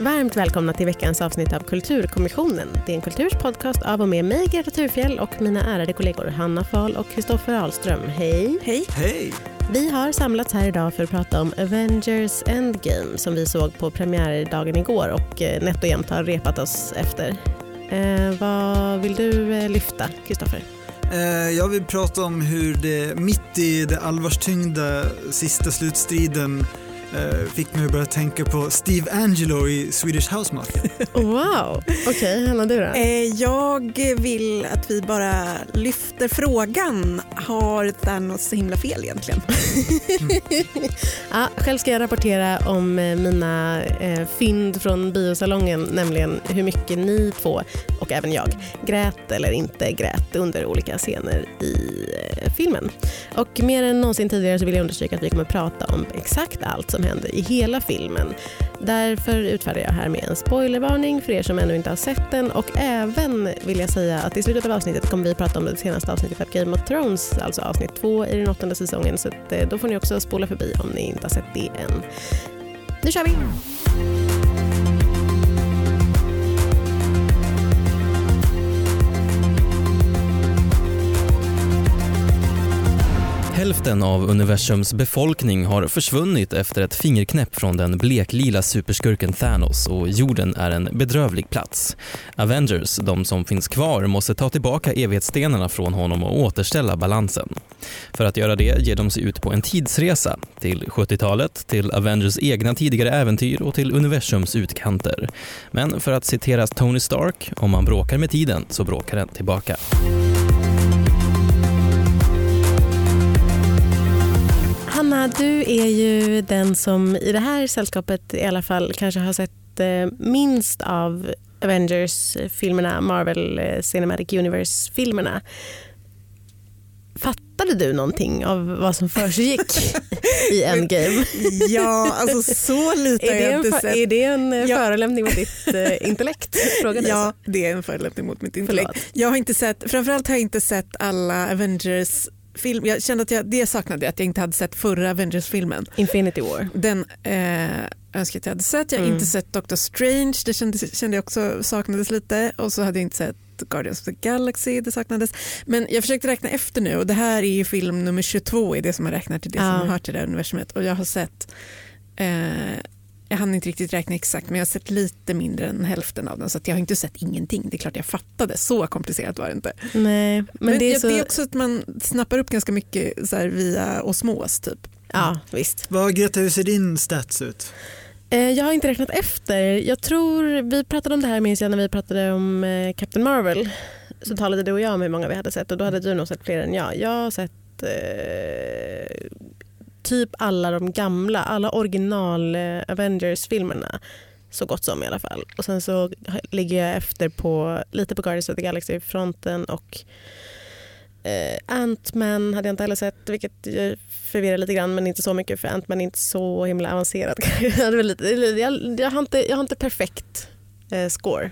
Varmt välkomna till veckans avsnitt av Kulturkommissionen. Det är en kulturs podcast av och med mig, Greta Thurfjell och mina ärade kollegor Hanna Fahl och Kristoffer Ahlström. Hej! Hej! Hej! Vi har samlats här idag för att prata om Avengers Endgame som vi såg på premiärdagen igår och eh, nätt och jämnt har repat oss efter. Eh, vad vill du eh, lyfta, Kristoffer? Eh, jag vill prata om hur det mitt i det allvarstyngda sista slutstriden fick mig att börja tänka på Steve Angelo i Swedish House Mafia. Wow! Okej, okay, Hanna du då? Eh, jag vill att vi bara lyfter frågan, har Thanos så himla fel egentligen? ja, själv ska jag rapportera om eh, mina eh, fynd från biosalongen, nämligen hur mycket ni två och även jag grät eller inte grät under olika scener i eh, filmen. Och mer än någonsin tidigare så vill jag understryka att vi kommer att prata om exakt allt som händer i hela filmen. Därför utfärdar jag här med en spoilervarning för er som ännu inte har sett den och även vill jag säga att i slutet av avsnittet kommer vi prata om det senaste avsnittet av Game of Thrones, alltså avsnitt två i den åttonde säsongen så att, eh, då får ni också spola förbi om ni inte har sett det än. Nu kör vi! Hälften av universums befolkning har försvunnit efter ett fingerknäpp från den bleklila superskurken Thanos och jorden är en bedrövlig plats. Avengers, de som finns kvar, måste ta tillbaka evighetsstenarna från honom och återställa balansen. För att göra det ger de sig ut på en tidsresa till 70-talet, till Avengers egna tidigare äventyr och till universums utkanter. Men för att citera Tony Stark, om man bråkar med tiden så bråkar den tillbaka. Du är ju den som i det här sällskapet i alla fall kanske har sett eh, minst av Avengers-filmerna, Marvel eh, Cinematic Universe-filmerna. Fattade du någonting av vad som försiggick i Endgame? ja, alltså så lite har jag inte sett. Är det en eh, ja. förolämpning mot ditt uh, intellekt? Frågade ja, det är en förolämpning mot mitt intellekt. Förlåt. Jag har inte sett, framförallt har jag inte sett alla Avengers film, jag kände att jag, det saknade jag, att jag inte hade sett förra Avengers-filmen. Infinity War. Den eh, önskar jag hade sett. Jag har mm. inte sett Doctor Strange, det kände, kände jag också saknades lite. Och så hade jag inte sett Guardians of the Galaxy, det saknades. Men jag försökte räkna efter nu och det här är ju film nummer 22 i det som man räknar till det ja. som hör till det här universumet. Och jag har sett eh, jag hann inte riktigt räkna exakt men jag har sett lite mindre än hälften av den så jag har inte sett ingenting. Det är klart jag fattade, så komplicerat var det inte. Nej, men, men det, är så... det är också att man snappar upp ganska mycket så via osmos typ. Ja, visst. Vad, Greta, hur ser din stats ut? Eh, jag har inte räknat efter. Jag tror, vi pratade om det här minns jag när vi pratade om eh, Captain Marvel. Så talade du och jag om hur många vi hade sett och då hade du nog sett fler än jag. Jag har sett eh, typ alla de gamla, alla original eh, Avengers-filmerna. Så gott som i alla fall. Och sen så ligger jag efter på lite på Guardians of the Galaxy-fronten och eh, Ant-Man hade jag inte heller sett vilket förvirrar lite grann men inte så mycket för Ant-Man är inte så himla avancerad. jag, lite, jag, har inte, jag har inte perfekt eh, score.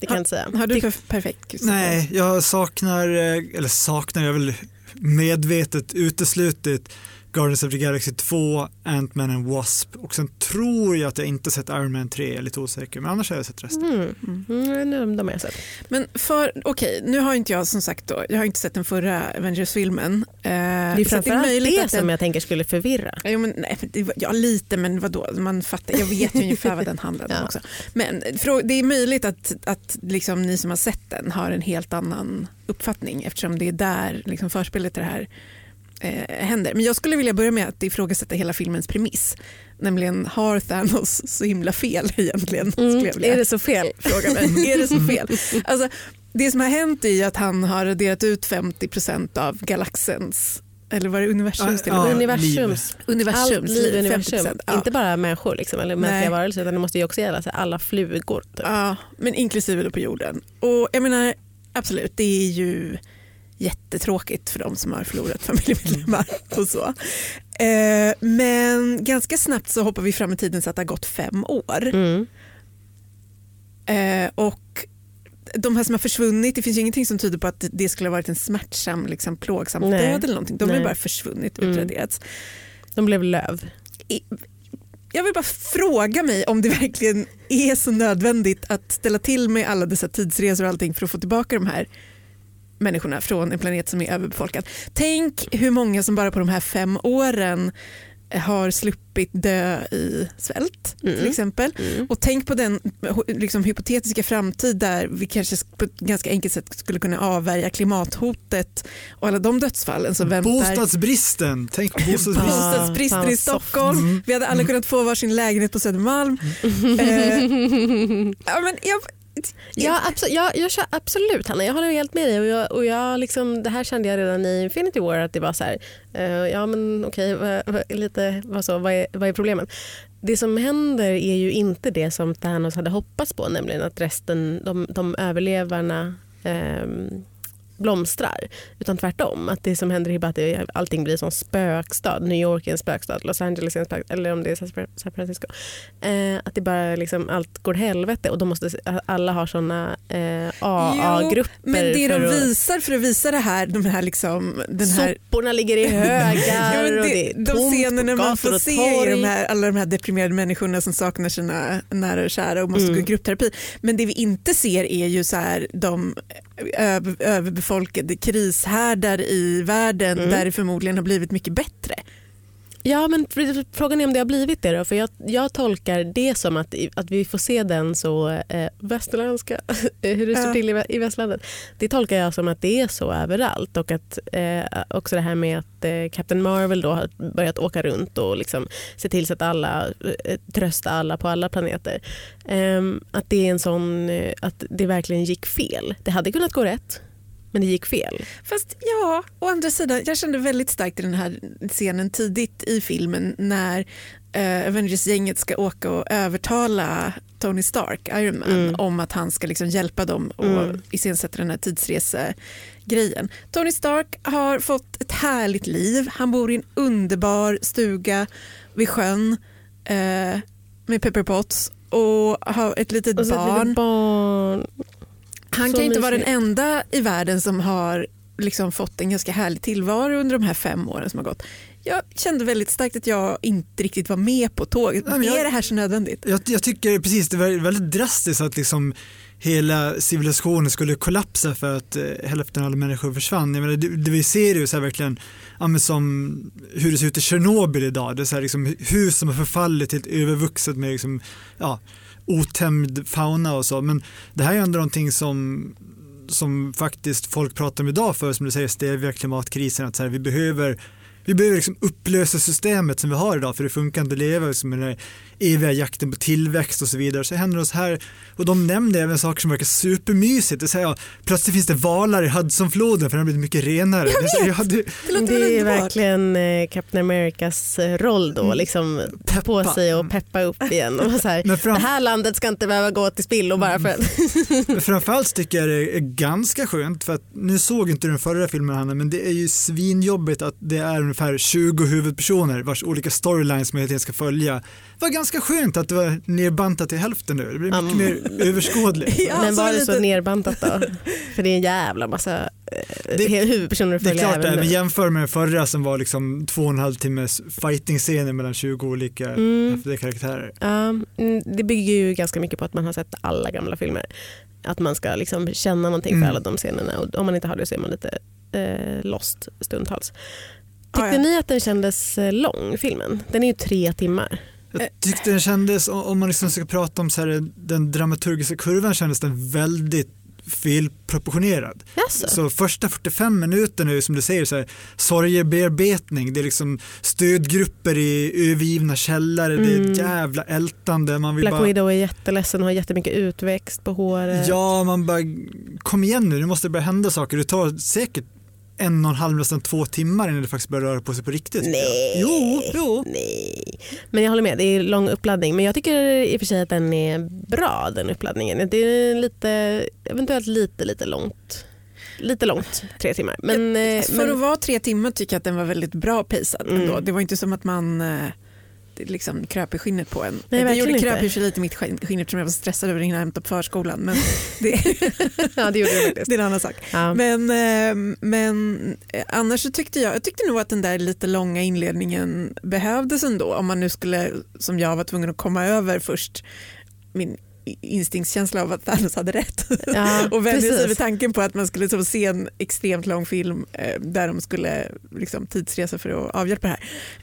Det kan ha, jag inte säga. Har du perfekt? Nej, jag saknar, eh, eller saknar, jag väl medvetet uteslutit Guardians of the Galaxy 2, Ant-Man and Wasp och sen tror jag att jag inte sett Iron Man 3, jag är lite osäker, men annars har jag sett resten. Mm. Mm. Mm, de har jag sett. Men för, okej, okay, nu har inte jag som sagt då, jag har inte sett den förra Avengers-filmen. Eh, det är framförallt det, det som den, jag tänker skulle förvirra. Ja, men, nej, ja lite, men vadå, man fattar, jag vet ju ungefär vad den handlar om ja. också. Men det är möjligt att, att liksom, ni som har sett den har en helt annan uppfattning eftersom det är där liksom, förspelet till det här eh, händer. Men jag skulle vilja börja med att ifrågasätta hela filmens premiss. Nämligen har Thanos så himla fel egentligen? Mm, är det så fel? Fråga mig. är det så fel? Alltså, det som har hänt är att han har raderat ut 50% av galaxens eller var det universums till? Ja, universums. universums. Allt liv universum. Ja. Inte bara människor liksom, eller mänskliga varelser utan det måste ju också gälla så alla flugor. Typ. Ja, men inklusive på jorden. Och jag menar absolut, det är ju jättetråkigt för de som har förlorat familjemedlemmar och så. Eh, men ganska snabbt så hoppar vi fram i tiden så att det har gått fem år. Mm. Eh, och de här som har försvunnit, det finns ju ingenting som tyder på att det skulle ha varit en smärtsam, liksom, plågsam Nej. död eller någonting. De har bara försvunnit, mm. utraderats. De blev löv. jag vill bara fråga mig om det verkligen är så nödvändigt att ställa till med alla dessa tidsresor och allting för att få tillbaka de här människorna från en planet som är överbefolkad. Tänk hur många som bara på de här fem åren har sluppit dö i svält mm. till exempel. Mm. Och tänk på den liksom, hypotetiska framtid där vi kanske på ett ganska enkelt sätt skulle kunna avvärja klimathotet och alla de dödsfallen som väntar. Bostadsbristen, tänk på bostadsbristen. Bostadsbristen i Stockholm. Mm. Vi hade alla kunnat få varsin lägenhet på Södermalm. Mm. eh, ja, men jag, Ja, absolut, jag, jag kör, absolut Hanna, jag håller helt med dig. Och jag, och jag liksom, det här kände jag redan i Infinity War att det var så här, uh, ja men okej, okay, lite, vad, så, vad, är, vad är problemen? Det som händer är ju inte det som Thanos hade hoppats på, nämligen att resten, de, de överlevarna um, blomstrar. Utan tvärtom. Att det som händer är bara att allting blir som spökstad. New York är en spökstad, Los Angeles är en spökstad, eller om det är San Francisco. Eh, att det bara liksom, allt går helvete och då måste alla ha såna eh, AA-grupper. Men det de visar för att visa det här, de här liksom, den här... Soporna ligger i högar ja, det, och det är De scenerna man får se i de här, alla de här deprimerade människorna som saknar sina nära och kära och måste mm. gå i gruppterapi. Men det vi inte ser är ju så här, de överbefolkade krishärdar i världen mm. där det förmodligen har blivit mycket bättre. Ja, men frågan är om det har blivit det. Då, för jag, jag tolkar det som att, att vi får se den så eh, västerländska, hur det står till i, i västlandet. Det tolkar jag som att det är så överallt och att eh, också det här med att eh, Captain Marvel då har börjat åka runt och liksom se till så att alla eh, trösta alla på alla planeter. Ehm, att det är en sån, eh, att det verkligen gick fel. Det hade kunnat gå rätt men det gick fel. Fast ja, å andra sidan, jag kände väldigt starkt i den här scenen tidigt i filmen när eh, Avengers-gänget ska åka och övertala Tony Stark, Iron Man, mm. om att han ska liksom hjälpa dem och mm. iscensätta den här tidsresegrejen. Tony Stark har fått ett härligt liv. Han bor i en underbar stuga vid sjön eh, med Pepper Potts och har ett litet och barn. Ett litet barn. Han kan inte vara den enda i världen som har liksom fått en ganska härlig tillvaro under de här fem åren som har gått. Jag kände väldigt starkt att jag inte riktigt var med på tåget. Men är det här så nödvändigt? Jag, jag tycker precis det var väldigt drastiskt att liksom hela civilisationen skulle kollapsa för att eh, hälften av alla människor försvann. Jag menar, det, det vi ser är ju så här verkligen ja, som hur det ser ut i Tjernobyl idag. Det är så här liksom hus som har förfallit ett övervuxet med liksom, ja, otämjd fauna och så. Men det här är ändå någonting som, som faktiskt folk pratar om idag för som du säger stävja klimatkrisen. Att så här, vi behöver vi behöver liksom upplösa systemet som vi har idag för det funkar inte att leva liksom med den eviga jakten på tillväxt och så vidare. Så händer det oss här och de nämnde även saker som verkar supermysigt. Det säger, ja, plötsligt finns det valar i Hudsonfloden för den har blivit mycket renare. Jag vet. Det, ja, det, det, det är verkligen eh, Captain Americas eh, roll då, mm. liksom ta på sig och peppa upp igen. Och så här, fram... Det här landet ska inte behöva gå till spillo bara för att... men framförallt tycker jag det är ganska skönt för att nu såg inte den förra filmen Hanna men det är ju svinjobbigt att det är ungefär 20 huvudpersoner vars olika storylines man helt ska följa. Var ganska skönt att det var nerbantat till hälften nu. Det blir mycket um. mer överskådligt. ja, men var det så nerbantat då? För det är en jävla massa eh, det, huvudpersoner att följa. Det är klart det men jämför med den förra som var liksom två och en halv timmes fighting-scener mellan 20 olika mm. karaktärer. Um, det bygger ju ganska mycket på att man har sett alla gamla filmer. Att man ska liksom känna någonting mm. för alla de scenerna och om man inte har det så är man lite eh, lost stundtals. Tyckte ah, ja. ni att den kändes eh, lång, filmen? Den är ju tre timmar. Jag tyckte den kändes, om man liksom ska prata om så här, den dramaturgiska kurvan kändes den väldigt felproportionerad. Yes. Så första 45 minuterna är som du säger så här, sorgebearbetning, det är liksom stödgrupper i övergivna källare, mm. det är ett mm. jävla ältande. Man vill Black bara... Widow är jätteledsen och har jättemycket utväxt på håret. Ja, man bara kom igen nu, nu måste det börja hända saker. Det tar säkert en och en halv, nästan två timmar innan det faktiskt börjar röra på sig på riktigt. Nej. Jo, jo. Nej. Men jag håller med, det är lång uppladdning. Men jag tycker i och för sig att den är bra den uppladdningen. Det är lite, eventuellt lite, lite långt. Lite långt, tre timmar. Men, eh, för men... att vara tre timmar tycker jag att den var väldigt bra pacad. Mm. Det var inte som att man eh, liksom kröp i skinnet på en. Nej, det gjorde kröp i sig lite i mitt skinn eftersom jag var stressad över att hinna hämta på förskolan. Men det, ja, det gjorde faktiskt. det är en annan sak. Ja. Men, eh, men eh, annars så tyckte jag, jag tyckte nog att den där lite långa inledningen behövdes ändå. Om man nu skulle, som jag var tvungen att komma över först, min instinktskänsla av att Thanos hade rätt. Ja, och vänja sig vid tanken på att man skulle så se en extremt lång film eh, där de skulle liksom, tidsresa för att avhjälpa det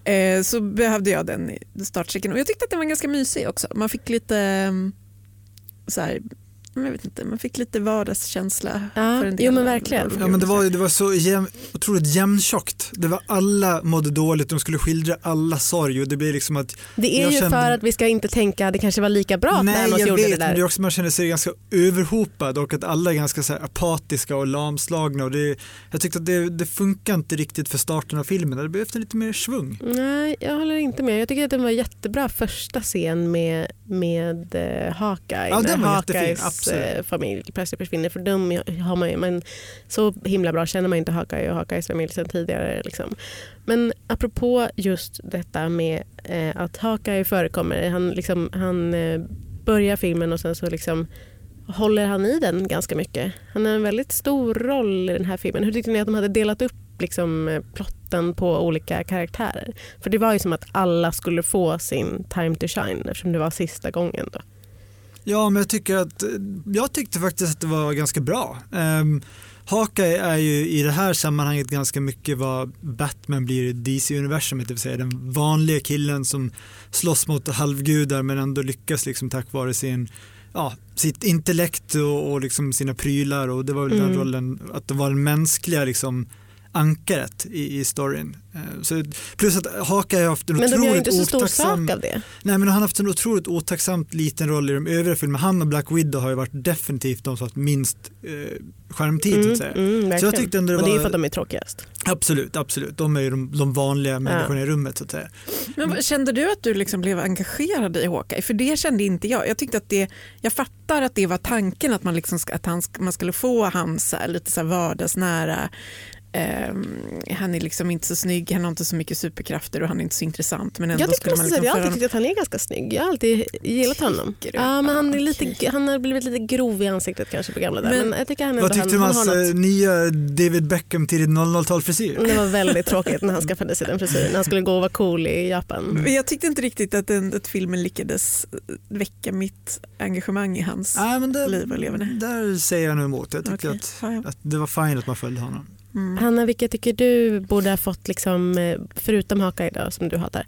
här. Eh, så behövde jag den startsträckan och jag tyckte att den var ganska mysig också. Man fick lite mm, så här, jag vet inte, man fick lite vardagskänsla. Ja, för en del jo, men verkligen. Ja, men det, var, det var så jäm, otroligt jämntjockt. Det var alla mådde dåligt, de skulle skildra alla sorg och det blir liksom att Det är ju kände- för att vi ska inte tänka att det kanske var lika bra att Nej Thanos jag gjorde vet det men där. det är också man känner sig ganska överhopad och att alla är ganska så här apatiska och lamslagna och det, jag tyckte att det, det funkar inte riktigt för starten av filmen, det behövde lite mer svung. Nej, jag håller inte med. Jag tycker att den var jättebra första scen med, med uh, Hawkeye. Ja, den när var jättefin, Hawkeyes absolut. eh, familj plötsligt försvinner. För dem har man ju, men så himla bra känner man inte Hakai och Hakais familj sedan tidigare. Liksom. Men apropå just detta med eh, att Hakai förekommer. Han, liksom, han eh, börjar filmen och sen så liksom håller han i den ganska mycket. Han har en väldigt stor roll i den här filmen. Hur tyckte ni att de hade delat upp liksom, eh, plotten på olika karaktärer? För det var ju som att alla skulle få sin time to shine eftersom det var sista gången. Då. Ja, men jag tycker att jag tyckte faktiskt att det var ganska bra. Um, Hawkeye är ju i det här sammanhanget ganska mycket vad Batman blir i DC-universumet, det vill säga den vanliga killen som slåss mot halvgudar men ändå lyckas liksom tack vare sin ja, sitt intellekt och, och liksom sina prylar och det var väl den Mm. rollen att det var den mänskliga liksom ankaret i, i storyn. Eh, Så, plus att Hawkeye har haft en Men otroligt inte så stor otacksam sak av det. Nej men han har haft en otroligt otacksamt liten roll i de övriga filmerna. Han och Black Widow har ju varit definitivt de som haft minst eh, skärmtid så Mm, att säga. mm, Så jag tyckte ändå det och det är ju var- för att de är tråkigast. Absolut, absolut. De är ju de, de vanliga människorna i rummet så att säga. Men kände du att du liksom blev engagerad i Hawkeye? För det kände inte jag. Jag tyckte att det, jag fattar att det var tanken att man, liksom, ska- att han, man skulle få hans så här, lite så här vardagsnära han är liksom inte så snygg, han har inte så mycket superkrafter och han är inte så intressant. Men ändå Jag tycker skulle man liksom jag har alltid tyckt att han är ganska snygg. Jag har alltid gillat honom. Ja, men han, är lite, okej. han har blivit lite grov i ansiktet kanske på gamla där. Men, Men jag tycker han Vad tyckte du om han hans eh, nya David Beckham tidigt 00-tal frisyr? Det var väldigt tråkigt när han skaffade sig den frisyren. Han skulle gå och vara cool i Japan. Men jag tyckte inte riktigt att, den, att filmen lyckades väcka mitt engagemang i hans Nej, men det, liv och leverne. där säger jag nog emot. Jag tyckte Okej. att, att det var fint att man följde honom. Mm. Hanna, vilka tycker du borde ha fått, liksom, eh, förutom Haka idag som du hatar,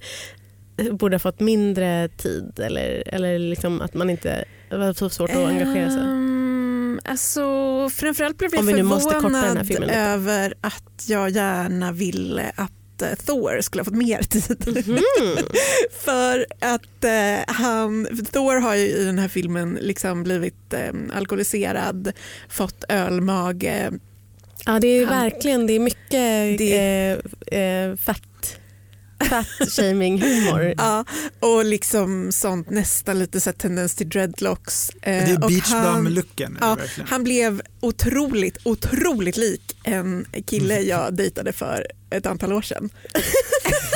eh, borde ha fått mindre tid eller, eller liksom att man inte var så svårt att engagera sig? Ehm, alltså, framförallt blev jag förvånad över att jag gärna ville att eh, Thor skulle ha fått mer tid. Mhm. För att eh, han, Thor har ju i den här filmen liksom blivit eh, alkoholiserad, fått ölmage. Ja, det är Han- verkligen det är mycket Det- eh, eh, fat, fat shaming humor. Ja, och liksom sånt nästan lite så tendens till dreadlocks. Eh, det är och beach han- bum-looken. är det Ja. Han blev otroligt, otroligt lik en kille jag dejtade för ett antal år sedan.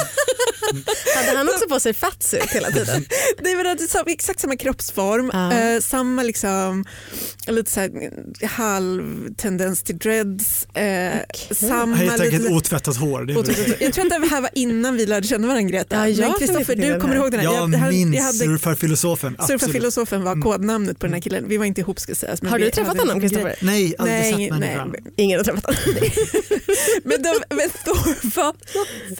Hade han också på sig fatsuit hela tiden? Det var det, sam- exakt samma kroppsform, Ja. eh, samma liksom, lite så här, halv tendens till dreads. Eh, samma Han har helt enkelt lite, otvättat hår. Det är väl- jag tror att det här var innan vi lärde känna varandra Greta. Ja, jag Men Kristoffer, du kommer ihåg den här? Jag hade- minns jag hade- surfarfilosofen. absolut. Surfarfilosofen var Mm. kodnamnet på den här killen. Vi var inte ihop ska sägas. men Har du träffat hade honom. Kristoffer? Nej, aldrig Nej, sett nej. människan. Ingen har träffat honom. Men, de, men Thor var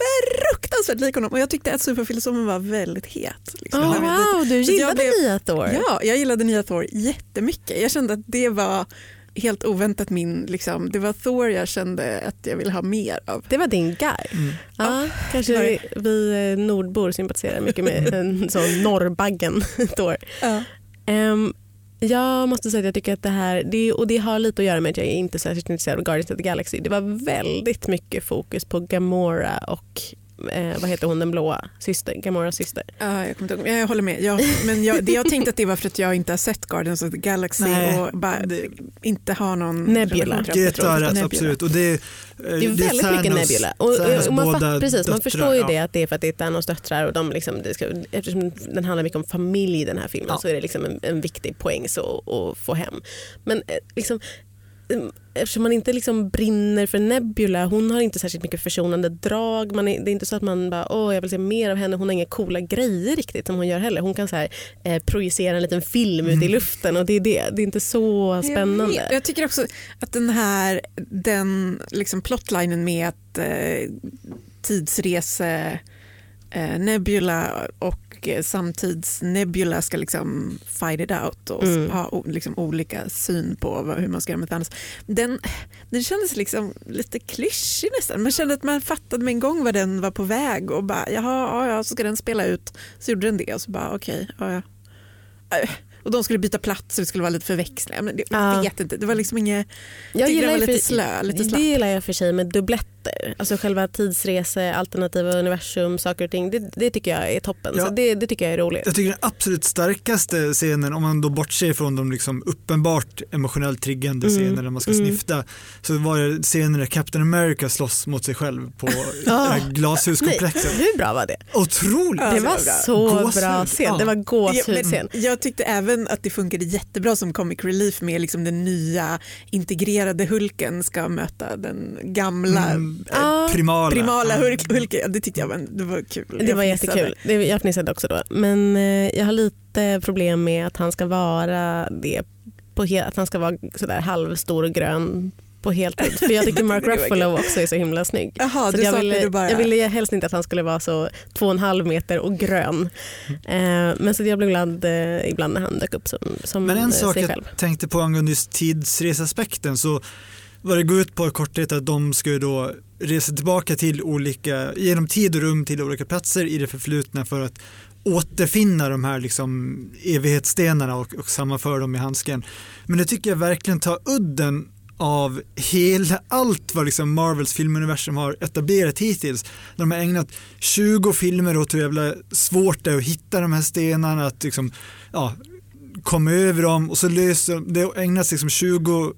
fruktansvärt lik honom och jag tyckte att superfilosofen var väldigt het. Liksom. Oh, wow, du Så jag gillade blev- nya Thor? Ja, jag gillade nya Thor jättemycket. Jag kände att det var helt oväntat min, liksom, det var Thor jag kände att jag ville ha mer av. Det var din guy. Mm. Ja, kanske det. vi eh, nordbor sympatiserar mycket med en sån norrbaggen Thor. Ehm, jag måste säga att jag tycker att det här, det, och det har lite att göra med att jag är inte särskilt intresserad av Guardians of the Galaxy. Det var väldigt mycket fokus på Gamora och eh, vad heter hon den blåa syster, Gamoras syster. Ja, jag, kommer inte jag håller med. Jag, men jag, det jag tänkte att det var för att jag inte har sett Guardians of the Galaxy Nej, och bara det- inte har någon Nebula. det. Nebula. absolut. Och det, Det är väldigt mycket Thanos- Nebula. Och, Thanos och man, fatt, precis, man förstår ju ja. det att det är för att det är Thanos döttrar och de liksom, det ska, eftersom den handlar mycket om familj i den här filmen Ja. så är det liksom en, en viktig poäng så, att få hem. Men eh, liksom, eftersom man inte liksom brinner för Nebula, hon har inte särskilt mycket försonande drag. Man är, det är inte så att man bara åh jag vill se mer av henne, hon har inga coola grejer riktigt som hon gör heller. Hon kan så här, eh, projicera en liten film Mm. ut i luften och det är det. Det är inte så Jag, spännande. vet. jag tycker också att den här den liksom plotlinen med att eh, tidsrese eh, Nebula och eh, samtids-Nebula ska liksom fight it out och Mm. ha liksom olika syn på hur man ska göra med Thanos. Den, den kändes liksom lite klyschig nästan. Man kände att man fattade med en gång vad den var på väg och bara jaha, ja, så ska den spela ut. Så gjorde den det och så bara okej, ja, ja. Äh, Och de skulle byta plats och det skulle vara lite förväxlingar. Men det, Ja. jag vet inte, det var liksom inget Jag tycker gillar den var lite slö, lite Det slapp. gillar jag för sig med dubbletter. Alltså själva tidsrese, alternativa universum, saker och ting. Det, det tycker jag är toppen. Ja. Så det, det tycker jag är roligt. Jag tycker den absolut starkaste scenen, om man då bortser från de liksom uppenbart emotionellt triggande Mm, där man ska mm. snyfta, så var det scenen där Captain America slåss mot sig själv på Ah. här Nej, glashuskomplexet. hur bra var det? Otroligt! Ja, det var så Gåshud. bra scen. Ja. Det var Ja, gåshudscen. men jag tyckte även att det funkade jättebra som comic relief med liksom den nya integrerade Hulken ska möta den gamla Mm, Ah, primala. primala Mm. Hulk, Det tyckte jag var, det var kul. Det var jättekul. Det, jag fnissade också då. Men eh, jag har lite problem med att han ska vara det. På att han ska vara sådär halvstor och grön på heltid. För jag tycker Mark Ruffalo också är så himla snygg. Jaha, Så du jag, ville, du bara... jag ville helst inte att han skulle vara så två och en halv meter och grön. Eh, men så jag blev glad eh, ibland när han dök upp som, som Men en sak jag själv. tänkte på angående just tidsresaspekten så vad det går ut på i korthet att de ska ju då resa tillbaka till olika, genom tid och rum till olika platser i det förflutna för att återfinna de här liksom evighetsstenarna och, och sammanföra dem i handsken. Men det tycker jag verkligen tar udden av hela allt vad liksom Marvels filmuniversum har etablerat hittills. De har ägnat 20 filmer åt hur jävla svårt det är att hitta de här stenarna, att liksom, ja, komma över dem och så löser det ägnas liksom 20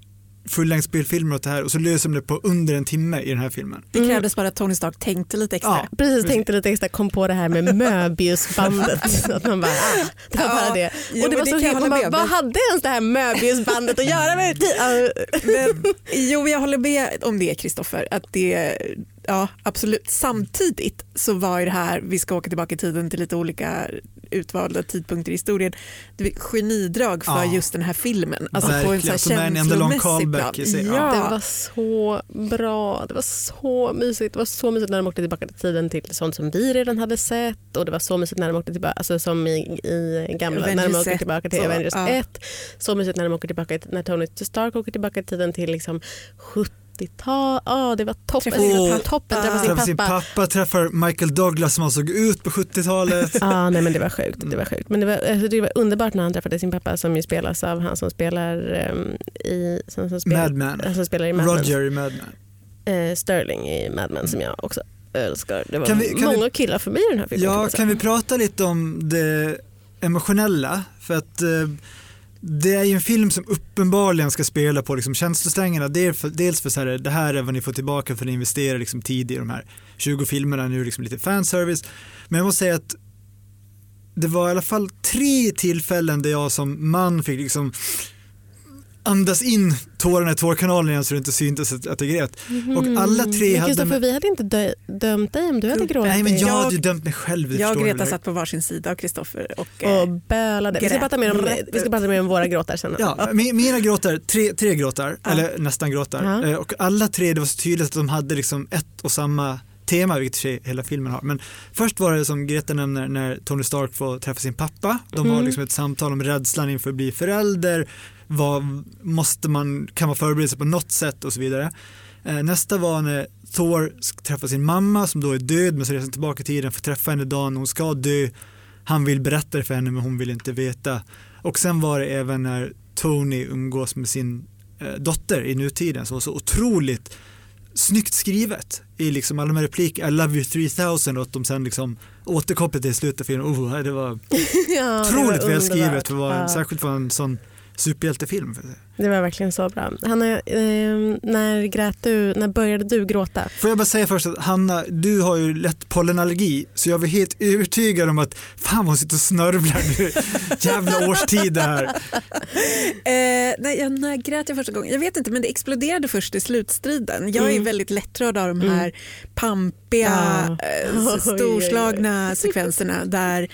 fullängdsspelfilmer åt det här och så löser de det på under en timme i den här filmen. Det Mm. krävdes bara att Tony Stark tänkte lite extra. Ja. Precis, tänkte lite extra, kom på det här med Möbiusbandet. så att man bara, ah, det var Ja, bara det. jo, och det var det så helt, man bara, vad hade ens det här Möbiusbandet att göra med Men, jo, jag håller med om det Kristoffer. Att det, ja, absolut. Samtidigt så var ju det här, vi ska åka tillbaka i tiden till lite olika utvalda tidpunkter i historien, det är genidrag för Ja. just den här filmen. Alltså på en så som här en enda lång känslomässig plan. sig. Det Ja. var så bra. Det var så mysigt. Det var så mysigt när de åkte tillbaka till tiden till sånt som vi redan hade sett och det var så mysigt när de åkte tillbaka, alltså som i, i gamla, när de Avengers åker 1, tillbaka till så, Avengers ja. 1. Så mysigt när de åker tillbaka, till- när Tony Stark åker tillbaka i tiden till liksom 70-tal. Ja, det var toppen. Oh, pappa. toppen. Träffa sin Träffar sin pappa. träffar Michael Douglas som han såg ut på 70-talet. Ja, nej men det var sjukt. Det var sjukt. Men det var, alltså, det var underbart när han träffade sin pappa som ju spelas av han som spelar um, i som, som spelar, Mad Men. som spelar i Mad Men. Roger i Mad Men. eh, Sterling i Mad Men som jag också älskar. Det var Kan vi- kan många killar för mig i den här filmen. Ja, kan vi prata lite om det emotionella? För att eh, det är ju en film som uppenbarligen ska spela på liksom känslosträngarna. Dels för, så här, det här är vad ni får tillbaka för att ni investerar liksom tid i de här 20 filmerna, nu liksom lite fanservice. Men jag måste säga att det var i alla fall tre tillfällen där jag som man fick liksom andas in tårarna i tårkanalen igen så det inte syntes att, jag grät. Och alla tre Mm. Hade... Kristoffer, vi hade inte dö- dömt dig om du hade gråtit. Nej men jag, hade ju dömt mig själv. Jag och Greta satt på varsin sida av Kristoffer och eh, och bölade. Vi ska, prata mer om, rätt vi ska prata mer om våra gråtar sen. Ja, mi- mina gråtar, tre, tre gråtar, Ja. eller nästan gråtar. Ja. Eh, Och alla tre, det var så tydligt att de hade liksom ett och samma tema, vilket sig hela filmen har. Men först var det som Greta nämner när Tony Stark får träffa sin pappa. De har Mm. liksom ett samtal om rädslan inför att bli förälder. Vad måste man, kan man förbereda sig på något sätt och så vidare. Eh, Nästa var när Thor ska träffa sin mamma som då är död men så reser han tillbaka i tiden för att träffa henne dagen hon ska dö. Han vill berätta det för henne men hon vill inte veta. Och sen var det även när Tony umgås med sin eh, dotter i nutiden som var så otroligt snyggt skrivet i liksom alla de här repliker, I love you 3000 och att de sen liksom återkopplar till slutet av filmen. Oh, det var otroligt välskrivet, för Ja. särskilt för en sån superhjältefilm. Det var verkligen så bra. Hanna, eh, när, grät du, när började du gråta? Får jag bara säga först att Hanna, du har ju lätt pollenallergi så jag var helt övertygad om att fan vad hon sitter och snörvlar nu. Jävla årstid det här. Eh, nej, jag, när grät jag första gången? Jag vet inte, men det exploderade först i slutstriden. Jag är Mm. väldigt lättrörd av de Mm. här pampiga, Oj, oj, oj. storslagna sekvenserna där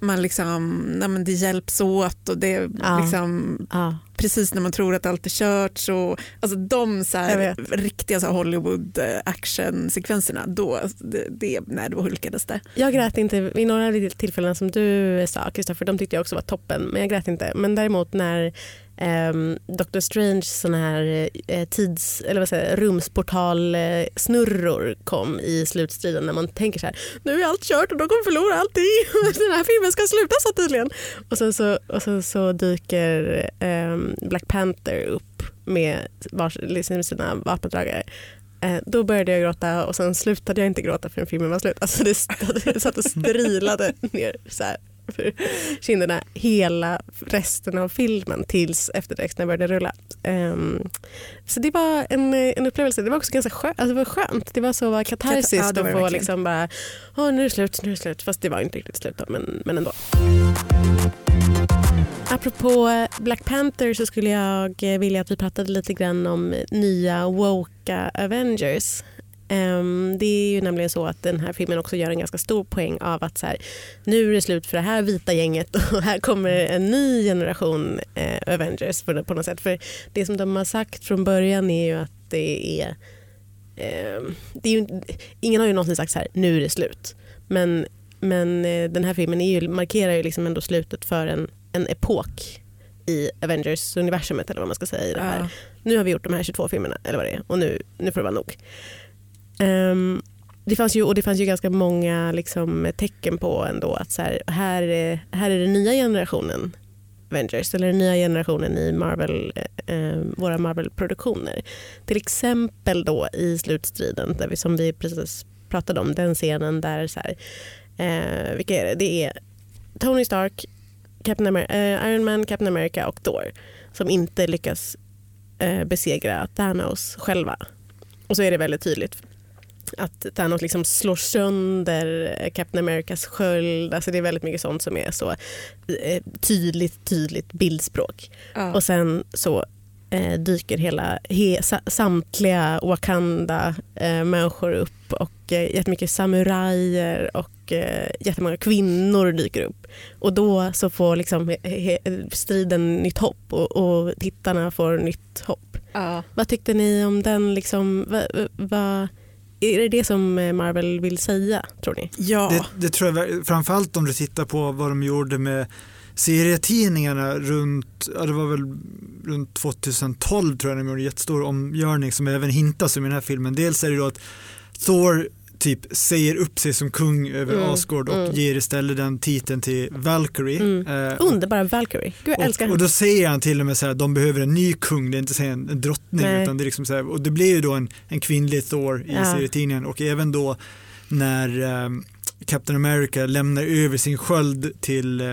man liksom, nej, men det hjälps åt och det Ja. liksom, Ja. Precis när man tror att allt är kört. Så, alltså de så här, riktiga så Hollywood eh, actionsekvenserna, då, det, det, nej, då hulkades det. Jag grät inte vid några tillfällen som du sa Kristoffer, de tyckte jag också var toppen men jag grät inte. Men däremot när ehm, Dr. Strange såna här eh, tids, eller vad säger, rumsportal eh, snurror kom i slutstriden när man tänker så här nu är allt kört och de kommer förlora allting den här filmen ska sluta så tydligen. Och sen så, och sen så dyker ehm, Black Panther upp med liksom sina vapendragare. Eh, då började jag gråta och sen slutade jag inte gråta förrän filmen var slut. Alltså det, det satt och strilade ner så här för kinderna hela resten av filmen tills eftertexterna började rulla. Ehm, så det var en, en upplevelse. Det var också ganska skönt. Alltså det var skönt. Det var så var katarsis Ja, var att få liksom bara, Åh, nu är det slut, nu är det slut. Fast det var inte riktigt slut då, men, men ändå. Apropå eh, Black Panther så skulle jag eh, vilja att vi pratade lite grann om nya woka Avengers. Ehm, det är ju nämligen så att den här filmen också gör en ganska stor poäng av att så här, nu är det slut för det här vita gänget och här kommer en ny generation eh, Avengers på, något sätt. För det som de har sagt från början är ju att det är, ehm, det är ju, ingen har ju någonsin sagt så här, nu är det slut. Men, men den här filmen är ju, markerar ju liksom ändå slutet för en, en epok i Avengers-universumet eller vad man ska säga i det här Ja. nu har vi gjort de här 22 filmerna eller vad det är och nu, nu får det vara nog. Ehm, det, fanns ju, och det fanns ju ganska många liksom, tecken på ändå att så här, här, är, här är den nya generationen Avengers eller den nya generationen i Marvel, eh, eh, våra Marvel-produktioner. Till exempel då i slutstriden där vi, som vi precis pratade om, den scenen där så här, eh, vilka är det? Det är Tony Stark, Captain Amer- eh, Iron Man, Captain America och Thor som inte lyckas eh, besegra Thanos själva. Och så är det väldigt tydligt att Thanos liksom slår sönder eh, Captain Americas sköld. Alltså det är väldigt mycket sånt som är så eh, tydligt, tydligt bildspråk. Ja. Och sen så eh, dyker hela, he, sa, samtliga Wakanda eh, upp och eh, jättemycket samurajer och eh, jättemånga kvinnor dyker upp. Och då så får liksom he, he, striden nytt hopp och, och tittarna får nytt hopp. Ja. Vad tyckte ni om den? Liksom, va, va, är det det som eh, Marvel vill säga, tror ni? Ja. Det, det tror jag, framförallt om du tittar på vad de gjorde med serietidningarna runt, ja det var väl runt 2012 tror jag de gjorde en jättestor omgörning som även hintas i den här filmen. Dels är det då att Thor typ säger upp sig som kung över Mm, Asgård och mm. ger istället den titeln till Valkyrie. Mm. Eh, Underbara Valkyrie. Gud, jag älskar och, och henne. då säger han till och med så här de behöver en ny kung, det är inte så en, en drottning Nej. utan det är liksom så här, och det blir ju då en, en kvinnlig Thor i Ja. serietidningen och även då när eh, Captain America lämnar över sin sköld till eh,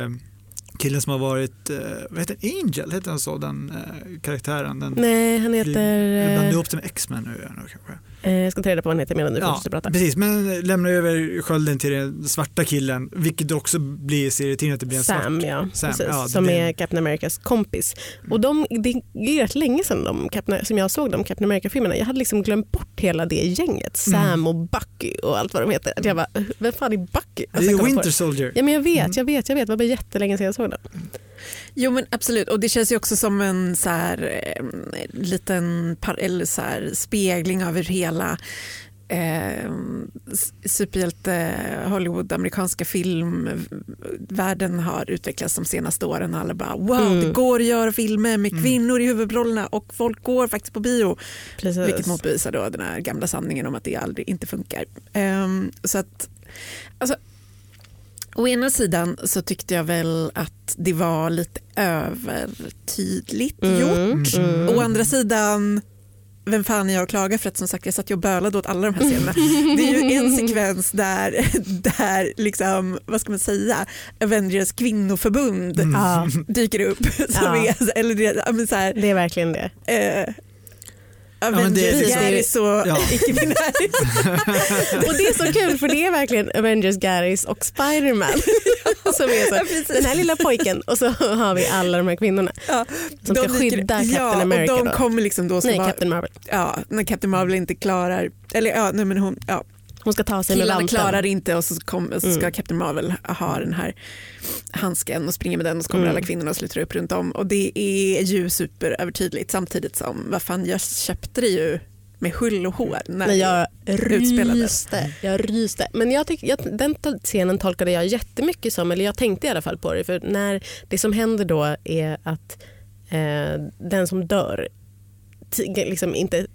killen som har varit, eh, vad heter? Angel, heter han så, den eh, karaktären? Den, Nej, han Jag heter... blandar Eh, ihop det med X-Men nu jag kanske. Eh, jag ska ta reda på vad han heter medan du Ja, fortsätter prata. precis, men lämnar över skölden till den svarta killen, vilket också blir serietidningen att det blir en Sam, svart. ja. Sam, Precis, ja, som är Captain Americas kompis. Och de, det är rätt länge sedan de, Captain, som jag såg de Captain America-filmerna. Jag hade liksom glömt bort hela det gänget. Sam Mm. och Bucky och allt vad de heter. Att jag bara, vem fan är Bucky? Det Alltså, är på Winter Soldier. Ja, men jag vet, Mm. jag vet, jag vet. Det var bara jättelänge sedan jag såg dem. Jo men absolut och det känns ju också som en så här, eh, liten par, eller så här, spegling av hur hela eh, superhjälte Hollywood, amerikanska filmvärlden har utvecklats de senaste åren. Alla bara wow, Mm. det går att göra filmer med Mm. kvinnor i huvudrollerna och folk går faktiskt på bio. Precis. Vilket motbevisar då den här gamla sanningen om att det aldrig inte funkar. Ehm, så att, alltså, å ena sidan så tyckte jag väl att det var lite övertydligt Mm, gjort. mm. Å andra sidan vem fan är jag att klaga för att som sagt jag satt ju och bölade åt alla de här scenerna. Det är ju en sekvens där, där liksom, vad ska man säga, Avengers kvinnoförbund Mm. Dyker upp. Som Ja. är, eller det, så här, det är verkligen det. eh, men Avengers det Garris och Ja. icke-binäris. Och det är så kul för det är verkligen Avengers, Garys och Spiderman. som är så, den här lilla pojken och så har vi alla de här kvinnorna Ja, som ska skydda Captain ja, America. Och de då. kommer liksom då ska Nej, vara, Captain Marvel. ja, när Captain Marvel inte klarar, eller ja, nej, men hon, ja, Hon ska ta sig med killarna vanten. klarar inte och så, kom, så ska Mm. Captain Marvel ha den här handsken och springer med den och så kommer Mm. alla kvinnorna och sluter upp runt om och det är ju superövertydligt samtidigt som, vad fan jag köpte det ju med hull och hår. När Men jag utspelades. ryste. Jag ryste. Men jag tyck, jag, den scenen tolkade jag jättemycket som, eller jag tänkte i alla fall på det, för när det som händer då är att eh, den som dör Liksom inte,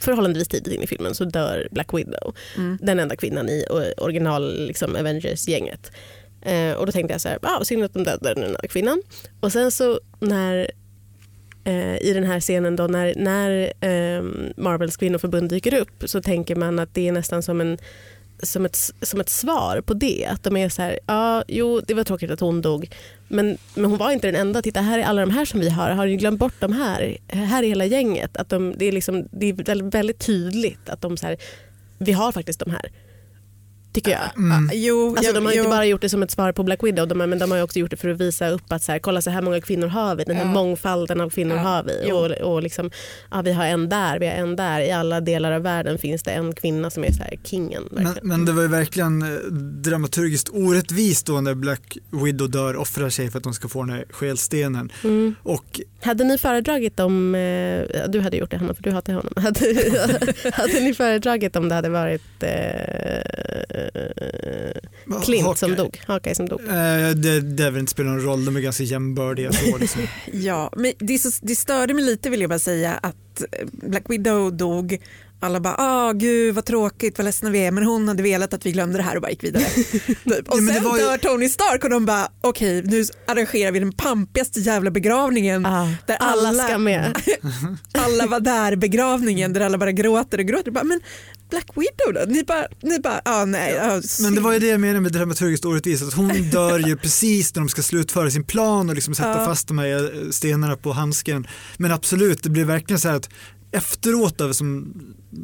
förhållandevis tidigt in i filmen så dör Black Widow. Mm. Den enda kvinnan i original liksom, Avengers-gänget. Eh, och då tänkte jag så här, ah, synd att de dödade den enda kvinnan. Och sen så när eh, i den här scenen då när, när eh, Marvels kvinnoförbund dyker upp så tänker man att det är nästan som, en, som, ett, som ett svar på det. Att de är så här, ja jo det var tråkigt att hon dog men, men hon var inte den enda. Titta här är alla de här som vi har. Har ni glömt bort de här? Här är hela gänget. Att de, det, är liksom, det är väldigt, tydligt att de så här, vi har faktiskt de här. Tycker jag. Mm. Jo, Alltså, de har jo. inte bara gjort det som ett svar på Black Widow de har, men de har också gjort det för att visa upp att så här, kolla så här många kvinnor har vi, den här Ja. mångfalden av kvinnor Ja, har vi. Och, och liksom, ja, vi har en där, vi har en där. I alla delar av världen finns det en kvinna som är så här, kingen. Men, men det var ju verkligen eh, dramaturgiskt orättvist då när Black Widow dör, offrar sig för att de ska få den här skelstenen. Mm. Och Hade ni föredragit om, eh, du hade gjort det Hanna för du hatar honom. Hade, hade ni föredragit om det hade varit eh, Clint som Hawkeye. dog, Hawkeye som dog? Eh, det, det väl inte spelar någon roll, de är ganska jämbördiga så liksom. Ja, men det, så, det störde mig lite vill jag bara säga att eh, Black Widow dog. Alla bara, ah gud vad tråkigt, vad ledsna vi är, men hon hade velat att vi glömde det här och bara gick vidare. typ. Och Ja, sen var ju- dör Tony Stark och de bara, okej nu arrangerar vi den pampigaste jävla begravningen Ah, där alla alla, ska med. alla var där begravningen där alla bara gråter och gråter. Bara, men Black Widow då? Ni bara, ni bara ah, nej. ah, Men det var ju det jag menade med dramaturgiskt orättvist, att hon dör ju precis när de ska slutföra sin plan och liksom sätta Ja. fast de här eh, stenarna på handsken. Men absolut, det blir verkligen så här att efteråt då, som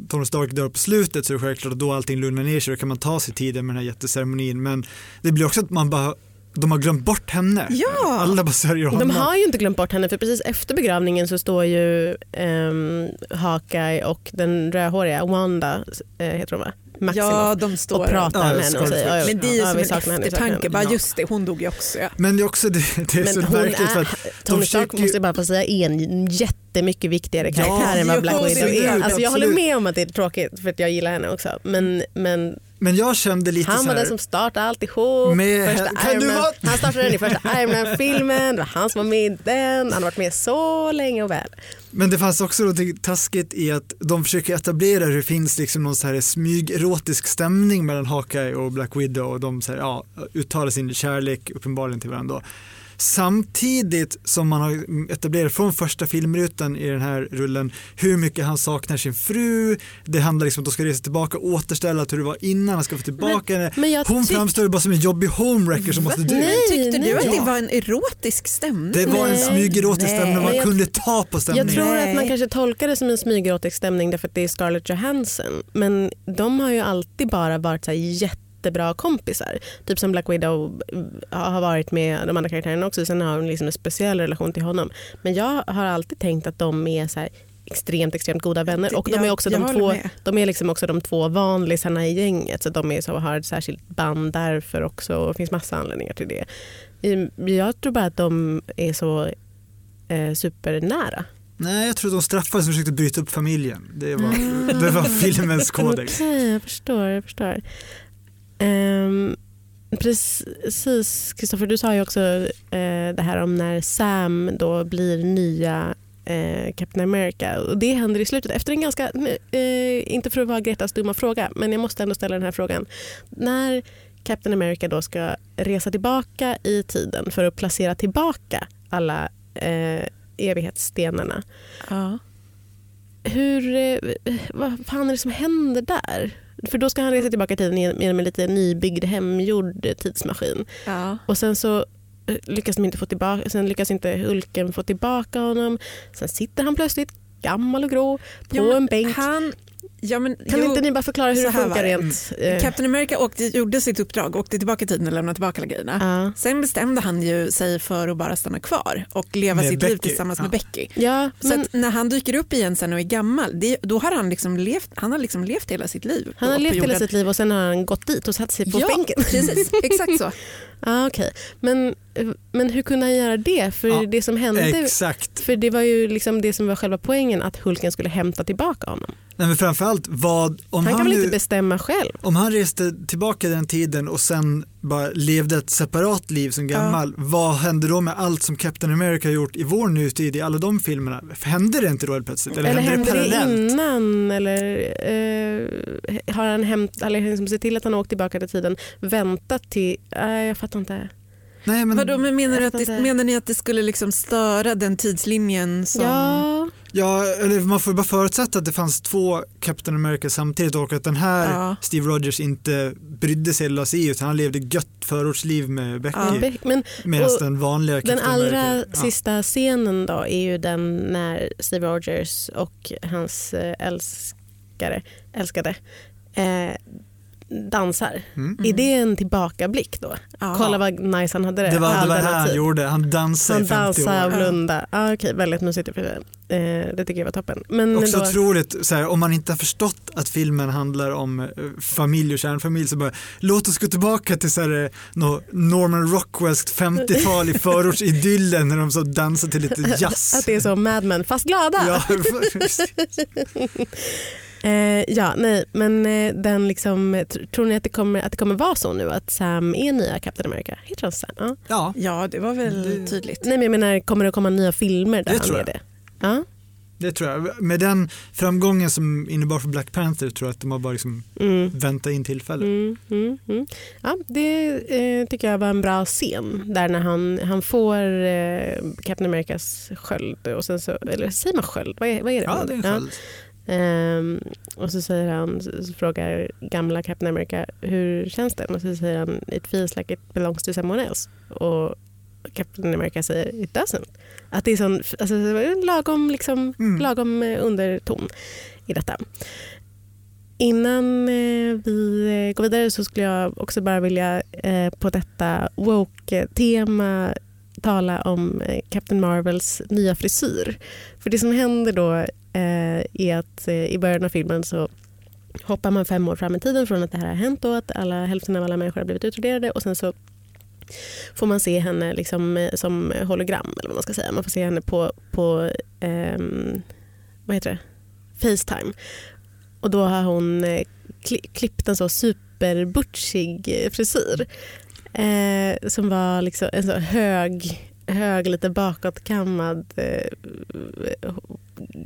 Tony Stark dör på slutet så är det självklart att då allting lugnar ner sig, då kan man ta sig tiden med den här jätteceremonin. Men det blir också att man bara, de har glömt bort henne. Ja. Alla bara sörjer honom. De har ju inte glömt bort henne för precis efter begravningen så står ju um, Hawkeye och den rödhåriga Wanda, eh, heter hon va? Maximoff, Ja, de står och pratar Ja, med henne och säger ja, Men det är ju ja, som en eftertanke, bara Ja. just det, hon dog ju också. Ja. Men det är också det, det är så Men verkligt för att Tony de Stark ju- måste jag bara få säga är en jättemycket viktigare karaktär än vad Black Widow är Alltså, jag håller med om att det är tråkigt för att jag gillar henne också. Men, men men jag kände lite han var den som startade alltihop. Med- första kan Iron Man, vara- Han startade den i första Iron Man-filmen. Det var han som var med i den. Han har varit med så länge och väl. Men det fanns också något taskigt i att de försöker etablera hur det finns liksom någon så här smygerotisk stämning mellan Hawkeye och Black Widow och de så här, ja, uttalar sin kärlek uppenbarligen till varandra. Samtidigt som man har etablerat från första filmrutan i den här rullen hur mycket han saknar sin fru. Det handlar liksom om att de ska resa tillbaka och återställa hur det var innan han ska få tillbaka henne. Men jag Hon tyck- framstår bara som en jobbig homewrecker som måste dö. Nej, Tyckte nej. du att Ja. det var en erotisk stämning? Det var en smygerotisk stämning man jag- kunde ta på Jag stämningen. tror Nej. att man kanske tolkar det som en smygerotisk stämning därför att det är Scarlett Johansson. Men de har ju alltid bara varit så här jättebra kompisar. Typ som Black Widow eh, har varit med de andra karaktärerna också. Sen har hon liksom en speciell relation till honom. Men jag har alltid tänkt att de är så här extremt, extremt goda vänner. Och de är också jag de två, med. de är liksom också de två vanlisarna i gänget. Så de är så, har ett särskilt band därför också. Det finns massa anledningar till det. Jag tror bara att de är så eh, supernära. Nej, jag tror att de straffades som försökte bryta upp familjen. Det var, det var filmens kodex. Okej, jag förstår. Jag förstår. Um, precis, Kristoffer, du sa ju också eh, det här om när Sam då blir nya eh, Captain America. Och det händer i slutet efter en ganska, eh, inte för att vara Gretas dumma fråga, men jag måste ändå ställa den här frågan. När Captain America då ska resa tillbaka i tiden för att placera tillbaka alla eh, evighetsstenarna Ja. hur, eh, vad fan är det som händer där? För då ska han resa tillbaka i tiden genom en lite nybyggd hemgjord tidsmaskin. Ja. Och sen så eh, lyckas de inte få tillbaka, sen lyckas inte Hulken få tillbaka honom. Sen sitter han plötsligt gammal och grå på men en bänk. Han, ja, men, Kan jo, inte ni bara förklara hur det funkar rent? eh, Captain America åkte, gjorde sitt uppdrag, åkte tillbaka i tiden och lämnade tillbaka alla grejerna. ja. Sen bestämde han ju sig för att bara stanna kvar och leva Med sitt liv Becky, tillsammans ja. med Becky. ja, Så men att när han dyker upp igen sen och är gammal, det, då har han liksom levt, han har liksom levt hela sitt liv. han har levt hela sitt liv och sen har han gått dit och satt sig på ja, bänken. precis. Exakt så. Ah, okay. men, men hur kunde han göra det? För Ja, det som hände Exakt. För det var ju liksom det som var själva poängen, att Hulken skulle hämta tillbaka honom. Nej, men framförallt vad, om Han han, kan väl nu, inte bestämma själv? om han reste tillbaka den tiden och sen bara levde ett separat liv som gammal, vad hände då med allt som Captain America har gjort i vår nutid i alla de filmerna? Hände det inte då helt plötsligt? Eller, Eller hände det hände det parallellt? innan? Eller eh, har han hämt, eller liksom sett till att han åkt tillbaka till tiden, väntat till... Nej, jag fattar inte. Nej, men, Vadå, men menar, att det, menar ni att det skulle liksom störa den tidslinjen som... Ja, ja, eller man får bara förutsätta att det fanns två Captain America samtidigt och att den här Ja. Steve Rogers inte brydde sig eller la sig i utan han levde gött förortsliv med Becky. Ja. Be- men Medan den vanliga den Captain allra America, ja. sista scenen då är ju den när Steve Rogers och hans eh, älskare, älskade eh, dansar. Mm. Är det en tillbakablick då? Ja. Kolla vad nice han hade det. Det var det, var det han gjorde, han dansade Han i 50 dansade och år. blundade. Ah, okej, väldigt mysigt. i och för sig. Eh, det tycker jag var toppen. Men Också då, otroligt, så här, om man inte har förstått att filmen handlar om eh, familj och kärnfamilj så bara låt oss gå tillbaka till så här, eh, nå Norman Rockwellskt 50-tal i förortsidyllen när de så dansar till lite jazz. att det är så Mad Men, fast glada. Ja, Eh, ja, nej, men eh, den liksom, tr- tror ni att det, kommer, att det kommer vara så nu att Sam är nya Captain America? Heter han Sam? Ja. ja, Ja, det var väl tydligt. Nej, men jag menar, kommer det komma nya filmer där Det han tror är jag. det? Ja. det tror jag. Med den framgången som innebar för Black Panther tror jag att de har bara liksom Mm. väntat in tillfälle. Mm, mm, mm. Ja, det eh, tycker jag var en bra scen där när han, han får eh, Captain Americas sköld och sen så, eller säger man sköld? Vad är, vad är det? Ja, det är en Ja. Ehm, och så säger han, så frågar gamla Captain America hur känns det? Och så säger han it feels like it belongs to someone else. Och Captain America säger it doesn't. Att det är sån, alltså, en lagom, liksom, Mm. lagom eh, underton i detta. Innan eh, vi eh, går vidare så skulle jag också bara vilja på detta woke-tema tala om Captain Marvels nya frisyr. För det som händer då eh, är att eh, i början av filmen så hoppar man fem år fram i tiden från att det här har hänt och att alla, hälften av alla människor har blivit utraderade och sen så får man se henne liksom, eh, som hologram eller vad man ska säga. Man får se henne på, på eh, vad heter det? Facetime. Och då har hon eh, kli- klippt en så superbutchig frisyr. Eh, som var liksom en så hög, hög lite bakåtkammad eh,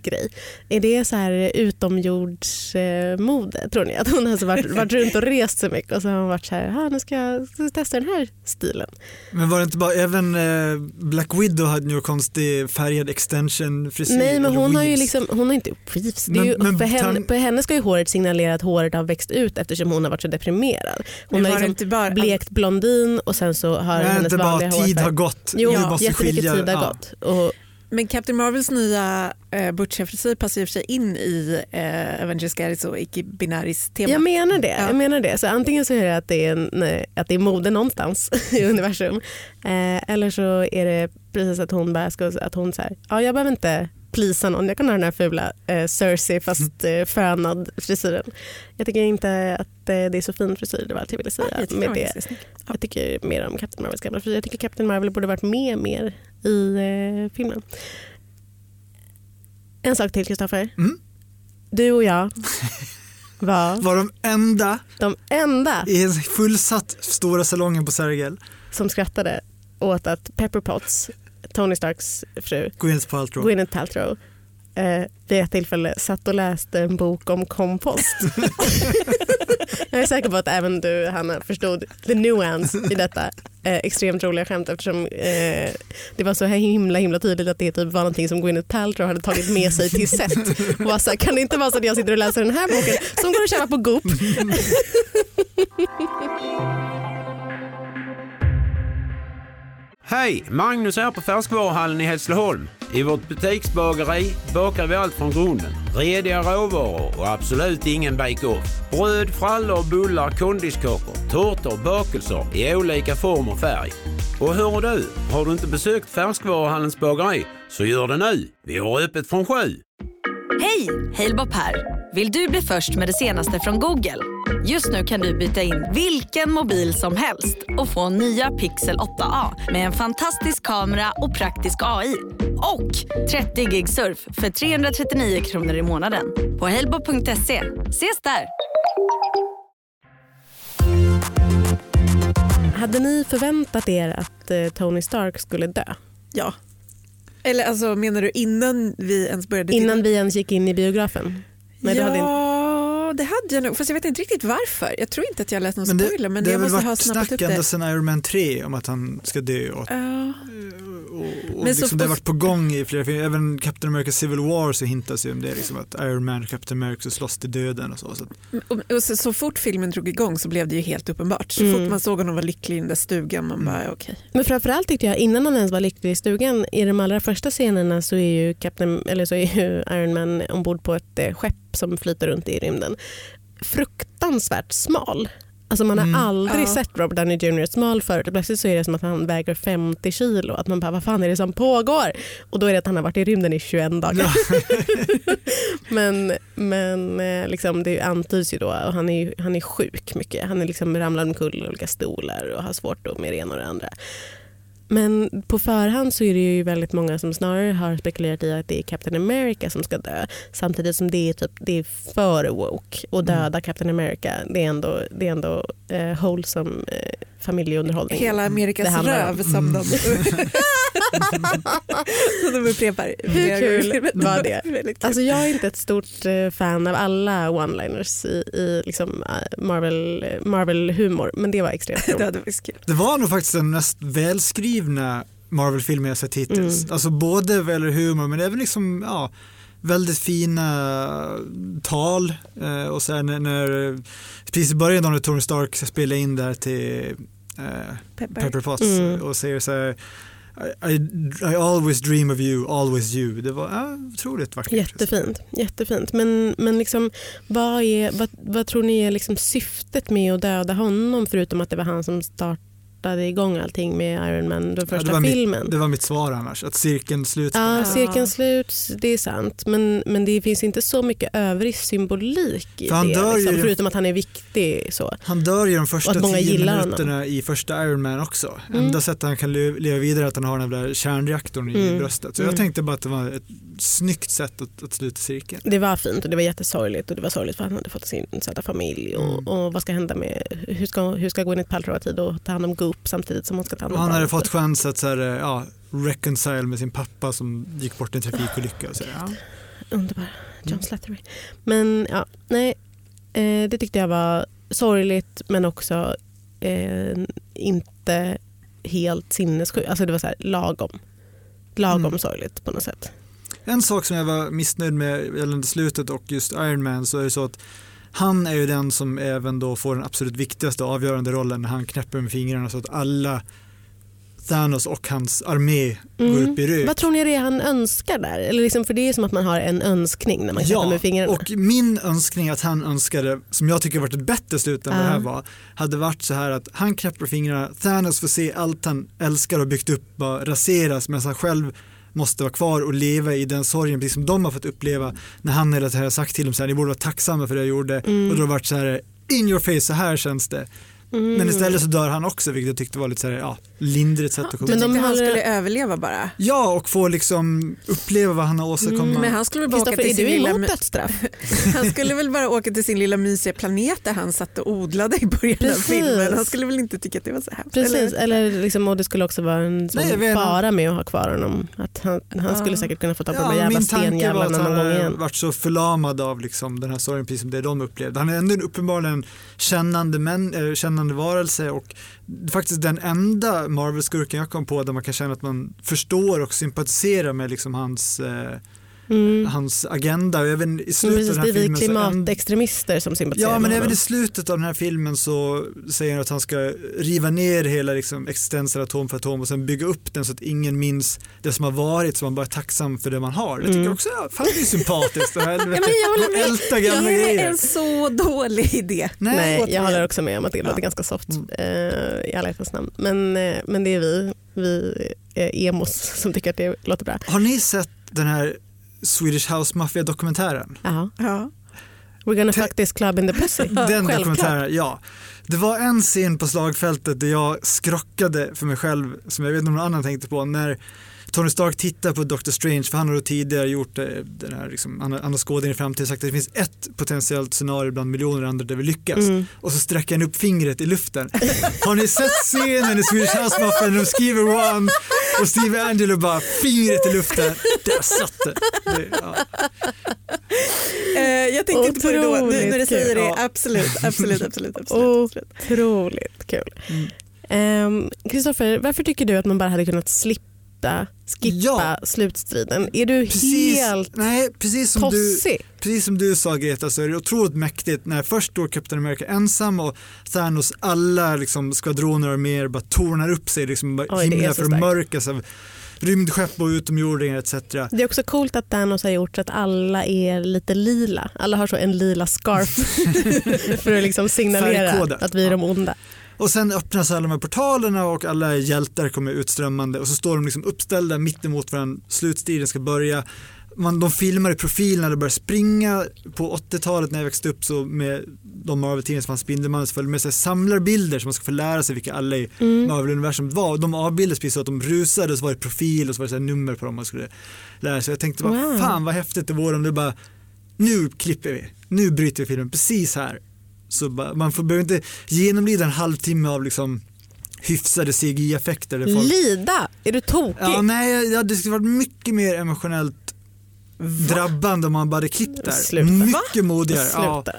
grej. Är det så här utomjordsmode eh, tror ni? Att hon har så varit, varit runt och rest så mycket och så har hon varit så här, "Ah, nu ska jag testa den här stilen. Men var det inte bara, även eh, Black Widow hade ju konstig färgad extension frisyr. Nej men hon har ju liksom, hon har inte weaves. Det är Men- ju, men för henne, på henne ska ju håret signalera att håret har växt ut eftersom hon har varit så deprimerad. Hon har det liksom inte bara, blekt blondin och sen så har hennes inte bara vanliga hår tid färg- har gått. Jo, måste jättemycket tid har ja. gått. Och, Men Captain Marvels nya eh, butchiga frisyr passar i och för sig in i eh, Avengers Garris och icke-binaris tema. jag menar det. Ja. Jag menar det. Så antingen så är det att det är, en, eh, att det är mode någonstans i universum. Eh, eller så är det precis att hon bara ska, att hon så här, ja jag behöver inte plisa någon, jag kan ha den här fula eh, Cersei fast eh, fönad frisyren. Jag tycker inte att eh, det är så fin frisyr, det var allt jag ville säga Ja, jag med det. snygg. Jag tycker mer om Captain Marvels gamla frisyr. Jag tycker Captain Marvel borde varit med mer i eh, filmen. En sak till Kristoffer. Mm. Du och jag var Var de enda de enda i en fullsatt stora salongen på Sergel, som skrattade åt att Pepper Potts, Tony Starks fru, Gwyneth Paltrow. Gwyneth Paltrow, eh, vid ett tillfälle satt och läste en bok om kompost. Jag är säker på att även du Hanna förstod the nuance i detta eh, extremt roliga skämt eftersom eh, det var så här himla himla tydligt att det typ var någonting som Gwyneth Paltrow hade tagit med sig till set. Och var så här, kan det inte vara så att jag sitter och läser den här boken som går att köpa på Goop? Hej! Magnus här på Färskvaruhallen i Hässleholm. I vårt butiksbageri bakar vi allt från grunden. Rediga råvaror och absolut ingen bake-off. Bröd, frallor, bullar, kondiskakor, tårtor, bakelser i olika form och färg. Och hör du, har du inte besökt Färskvaruhallens bageri så gör det nu. Vi har öppet från sju. Hej! Halebop här. Vill du bli först med det senaste från Google? Just nu kan du byta in vilken mobil som helst och få nya Pixel 8A med en fantastisk kamera och praktisk AI. Och 30 gig surf för 339 kronor i månaden på halebop.se. Ses där! Hade ni förväntat er att eh, Tony Stark skulle dö? Ja. Eller alltså menar du innan vi ens började? Innan vi ens gick in i biografen? Nej, du ja, hade inte- det hade jag nog. Fast jag vet inte riktigt varför. Jag tror inte att jag läst någon Men det, spoiler men det har väl varit snack ända sedan Iron Man 3 om att han ska dö. Och, Ja. och, och Men så liksom det har varit på gång i flera filmer. Även Captain America Civil War så hintas ju om det. Liksom att Iron Man och Captain America slåss till döden och så. så att, Och, och så, så fort filmen drog igång så blev det ju helt uppenbart. Så Mm. fort man såg honom vara lycklig i den där stugan man bara okej. Men framförallt tyckte jag innan han ens var lycklig i stugan, i de allra första scenerna så är ju, Captain, eller så är ju Iron Man ombord på ett eh, skepp som flyter runt i rymden. Fruktansvärt smal. Alltså man har Mm. aldrig Ja. sett Robert Downey Jr. smal förut plötsligt så är det som att han väger 50 kilo. Att man bara, vad fan är det som pågår? Och då är det att han har varit i rymden i 21 dagar. men men eh, liksom, det antyds ju då, och han är, han är sjuk mycket. Han är liksom ramlar omkull i olika stolar och har svårt med det ena och det andra. Men på förhand så är det ju väldigt många som snarare har spekulerat i att det är Captain America som ska dö. Samtidigt som det är, typ, det är för woke och döda Captain America. Det är ändå, det är ändå eh, wholesome eh, familjeunderhållning. Hela Amerikas det handlar om. röv som de, som de upprepar. Hur kul var det? Väldigt kul. Alltså jag är inte ett stort eh, fan av alla one-liners i, i liksom, eh, Marvel, Marvel-humor men det var extremt det roligt. det var nog faktiskt den mest välskrivna Marvel-filmen jag sett hittills. Mm. Alltså både vad gäller humor men även liksom, ja, väldigt fina tal. Eh, och sen när, när, precis i början när Tony Stark ska spela in där till eh, Peppar. Pepper Potts Mm. och säger så här I, I, always dream of you, always you. Det var ja, otroligt vackert. Jättefint. jättefint. Men, men liksom, vad, är, vad, vad tror ni är liksom syftet med att döda honom förutom att det var han som startade igång allting med Iron Man, den Ja, första det, var filmen? mitt, det var mitt svar annars, att cirkeln sluts. Ja, Ja. cirkeln sluts, det är sant. Men, men det finns inte så mycket övrig symbolik i För han det. dör ju Liksom, i- förutom att han är viktig. Så. Han dör ju de första tio gillar honom. minuterna i första Iron Man också. Mm. Enda sättet han kan le- leva vidare är att han har den där kärnreaktorn i Mm. bröstet. Så Mm. jag tänkte bara att det var ett snyggt sätt att, att sluta cirkeln. Det var fint och det var jättesorgligt och det var sorgligt för att han hade fått sin söta familj och, Mm. och vad ska hända med, hur ska, hur ska Gwyneth Paltrow ha tid att ta hand om Goop samtidigt som hon ska ta hand om han hade fått chans att så här, ja, reconcile med sin pappa som gick bort i en trafikolycka. Och så, här, ja. Underbar. John. Slattery. Men ja, nej. Eh, det tyckte jag var sorgligt men också eh, inte helt sinnessjukt. Alltså det var så här lagom. Lagom Mm. sorgligt på något sätt. En sak som jag var missnöjd med gällande slutet och just Iron Man så är det så att han är ju den som även då får den absolut viktigaste avgörande rollen när han knäpper med fingrarna så att alla Thanos och hans armé går Mm. upp i rök. Vad tror ni det är han önskar där? Eller liksom, för det är som att man har en önskning när man knäpper Ja, med fingrarna. och min önskning att han önskade, som jag tycker varit ett bättre slut än vad det här Ja. var, hade varit så här att han knäpper fingrarna, Thanos får se allt han älskar och byggt upp bara raseras medan han själv måste vara kvar och leva i den sorgen precis som de har fått uppleva när han hela tiden har sagt till dem så här, ni borde vara tacksamma för det jag gjorde Mm. och då har det varit så här in your face, så här känns det. Mm. Men istället så dör han också vilket jag tyckte var lite så här, ja, lindrigt sätt att komma Men de de han skulle överleva bara. Ja, och få liksom uppleva vad han har åstadkommit. Mm, Men han skulle väl bara åka till sin lilla, dödsstraff? han skulle väl bara åka till sin lilla mysiga planet där han satt och odlade i början Precis. av filmen. Han skulle väl inte tycka att det var så hemskt? Precis, Eller? eller liksom, och det skulle också vara en Nej, fara med att ha kvar honom. Att han, han skulle säkert kunna få ta på de Ja, där jävla min tanke var stenjävlarna att någon gång han igen. varit så förlamad av liksom den här sorgen precis som det de upplevde. Han är ändå en uppenbarligen kännande, män, äh, kännande varelse och faktiskt den enda Marvel-skurken jag kom på där man kan känna att man förstår och sympatiserar med liksom hans, eh, Mm. hans agenda. Och även i slutet precis, av den det här är vi filmen så änd- klimatextremister som sympatiserar Ja, men med även honom. i slutet av den här filmen så säger han att han ska riva ner hela liksom, existensen atom för atom och sen bygga upp den så att ingen minns det som har varit så man bara är tacksam för det man har. Det tycker Mm. jag också är, fan, det är sympatiskt. Och helvete, Ja, men jag håller med. älta gamla Det är en så dålig idé. Nej, jag återigen. håller också med om att det låter Ja. ganska soft Mm. eh, i alla hjärtans namn. Men, eh, men det är vi, vi eh, emos som tycker att det låter bra. Har ni sett den här Swedish House Mafia-dokumentären? Jaha. Ja. We're gonna fuck this club in the pussy. Den dokumentären, ja. Det var en scen på slagfältet där jag skrockade för mig själv som jag vet inte om någon annan tänkte på när Tony Stark tittar på Doctor Strange för han har då tidigare gjort eh, den här, liksom, han har, skådat in i framtiden och sagt att det finns ett potentiellt scenario bland miljoner andra där vi lyckas Mm. och så sträcker han upp fingret i luften. Har ni sett scenen i Swedish House Mafia när de skriver one och Steve Angelo bara fingret i luften, där satt det. det ja. Eh, jag tänkte inte på det då. Nu, när du säger det, kul. absolut, absolut, absolut. absolut, absolut. Otroligt kul. Mm. Ehm, Kristoffer, varför tycker du att man bara hade kunnat slippa, skippa Ja. slutstriden? Är du Precis, helt nej, precis som du tossig? Precis som du sa Greta så är det otroligt mäktigt när först står Captain America ensam och Thanos alla liksom, skvadroner och mer bara tornar upp sig, liksom, Oj, himlen förmörkas av rymdskepp och utomjordingar etc. Det är också coolt att Thanos har gjort så att alla är lite lila. Alla har så en lila scarf för att liksom signalera Färgkodat. att vi är de onda. Och sen öppnas alla de här portalerna och alla hjältar kommer utströmmande och så står de liksom uppställda mitt emot varandra, slutstriden ska börja. Man, de filmar i profil när de börjar springa. På 80-talet när jag växte upp så med de Marvel-tidningar som fanns Spindelmannen så följde med sig samlarbilder som man ska få lära sig vilka alla i Mm. Marvel-universum var. De avbildades precis så att de rusade och så var det profil och så var det så nummer på dem man skulle lära sig. Jag tänkte bara, Wow. fan vad häftigt det vore om det bara, nu klipper vi, nu bryter vi filmen precis här. Så man får, behöver inte genomlida en halvtimme av liksom hyfsade CGI-effekter. folk- Lida? Är du tokig? Ja, nej, ja, det skulle varit mycket mer emotionellt drabbande om man bara hade klippt där. Sluta. Mycket modigare. Ja, Sluta.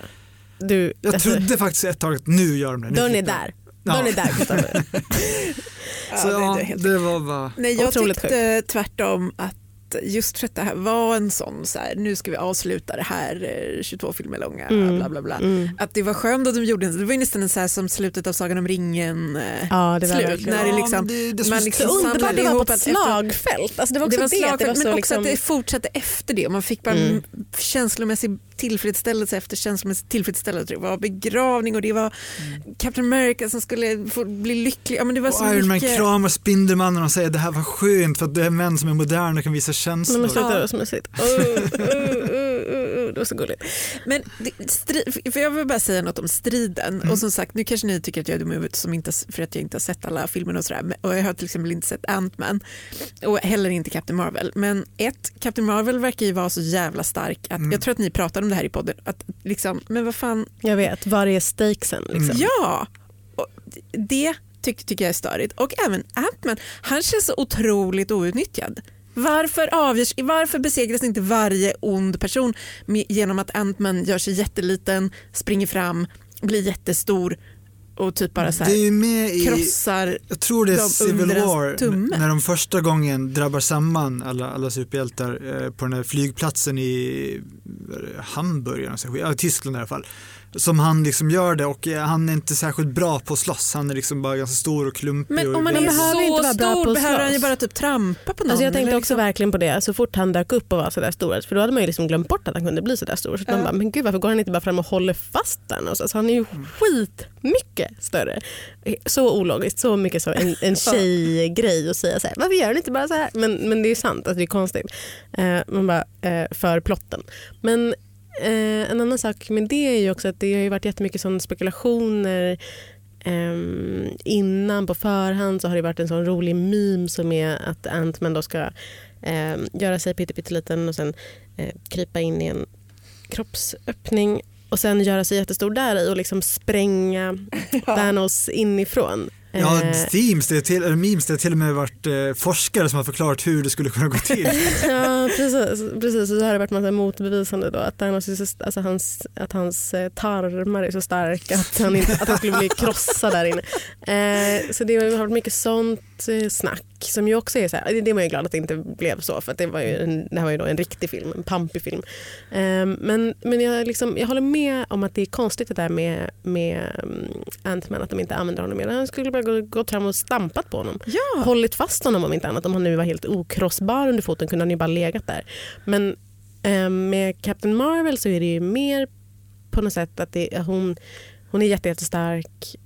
Du, jag alltså, trodde faktiskt ett tag att nu gör de det. dörren är där. Ja. Dörren är där Kristoffer. Så det- ja, det helt det var bara... Nej, jag Otroligt tyckte tvärtom att just för att det här var en sån, så här, nu ska vi avsluta det här eh, 22 filmer långa, Mm. bla bla bla. Mm. Att det var skönt att de gjorde det. Det var ju nästan en så här som slutet av Sagan om ringen. eh, Ja, det var Slut, verkligen. när det Ja, liksom- men det, det man som- liksom Så underbart samlade det var på ett slagfält. Alltså det var också det var slagfält, det var men så också liksom... att det fortsatte efter det. Man fick bara Mm. känslomässig tillfredsställelse efter känslomässig tillfredsställelse. Det var begravning och det var Captain America som skulle få bli lycklig. Ja, men det var så Och Iron Man mycket... kramar Spindelmannen och säger det här var skönt för att det är män som är moderna och kan visa Nej, känslor. men sluta, det var så mysigt. Oh, oh, oh, oh, det var så gulligt. Men för jag vill bara säga något om striden. Mm. Och som sagt, nu kanske ni tycker att jag är dum i huvudet som inte, för att jag inte har sett alla filmerna och sådär. Och jag har till exempel inte sett Ant-Man och heller inte Captain Marvel. Men ett, Captain Marvel verkar ju vara så jävla stark att Mm. jag tror att ni pratade om det här i podden. Att liksom, men vad fan, Jag vet, var är stakesen? Liksom? Mm. ja! Och det tycker, tycker jag är störigt. Och även Ant-Man, han känns så otroligt outnyttjad. Varför, avgörs, varför besegras inte varje ond person med, genom att Ant-Man gör sig jätteliten, springer fram, blir jättestor och typ bara så det är här, med i, krossar jag tror det är Civil War, när de första gången drabbar samman alla, alla superhjältar eh, på den här flygplatsen i Hamburg, eller Tyskland i alla fall. Som han liksom gör det och eh, han är inte särskilt bra på att slåss. Han är liksom bara ganska stor och klumpig. Men och om man Man är behöver inte så vara bra på stor behöver han ju bara typ trampa på någon. Alltså jag tänkte också liksom- verkligen på det, så fort han dök upp och var sådär stor, för då hade man ju liksom glömt bort att han kunde bli sådär stor. Så att man Ja. bara, men gud varför går han inte bara fram och håller fast den? Alltså, han är ju skitmycket större. Så ologiskt, så mycket så en, en tjejgrej att säga så här, varför gör han inte bara så här? Men, men det är sant att det är konstigt. Eh, man bara, eh, för plotten. Men eh, en annan sak med det är ju också att det har varit jättemycket sån spekulationer ehm, innan på förhand så har det varit en sån rolig meme som är att Ant-Man då ska ehm, göra sig pytteliten och sen eh, krypa in i en kroppsöppning och sen göra sig jättestor där i och liksom spränga Thanos inifrån. Ja, Eh, Teams, det är till, eller memes, det har till och med varit eh, forskare som har förklarat hur det skulle kunna gå till. Ja, precis. precis. Och så har det varit massa motbevisande då, att, är så, alltså hans, att hans eh, tarmar är så starka att han, inte, att han skulle bli krossad där inne. Eh, så det har varit mycket sånt eh, som ju också är så här, det man ju glad att det inte blev så för det, var ju en, det här var ju då en riktig film, en pampig film. Eh, men men jag, liksom, jag håller med om att det är konstigt det där med, med um, Ant-Man att de inte använder honom mer. Han skulle bara gå, gått fram och stampat på honom Ja, hållit fast honom om inte annat. Om han nu var helt okrossbar under foten kunde han ju bara legat där. Men eh, med Captain Marvel så är det ju mer på något sätt att det, hon, hon är jätte, jättestark.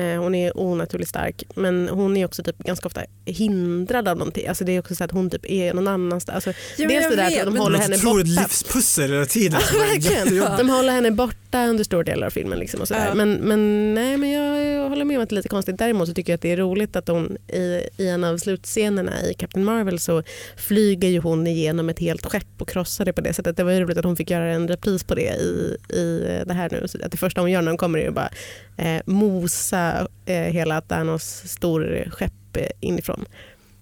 Eh, hon är onaturligt stark men hon är också typ ganska ofta hindrad av någonting. Alltså det är också så att hon typ är någon annanstans. Alltså, men dels det där vet, att de håller Det henne borta. livspussel hela tiden. Verkligen. Jättejobbigt. De håller henne borta under stor del av filmen. Liksom och sådär. Ja. Men, men, nej, men jag, jag håller med om att det är lite konstigt. Däremot så tycker jag att det är roligt att hon i, i en av slutscenerna i Captain Marvel så flyger ju hon igenom ett helt skepp och krossar det på det sättet. Det var ju roligt att hon fick göra en repris på det i, i det här nu. Så att det första hon gör när hon kommer är ju bara eh, mosa eh, hela Thanos stor skepp eh, inifrån.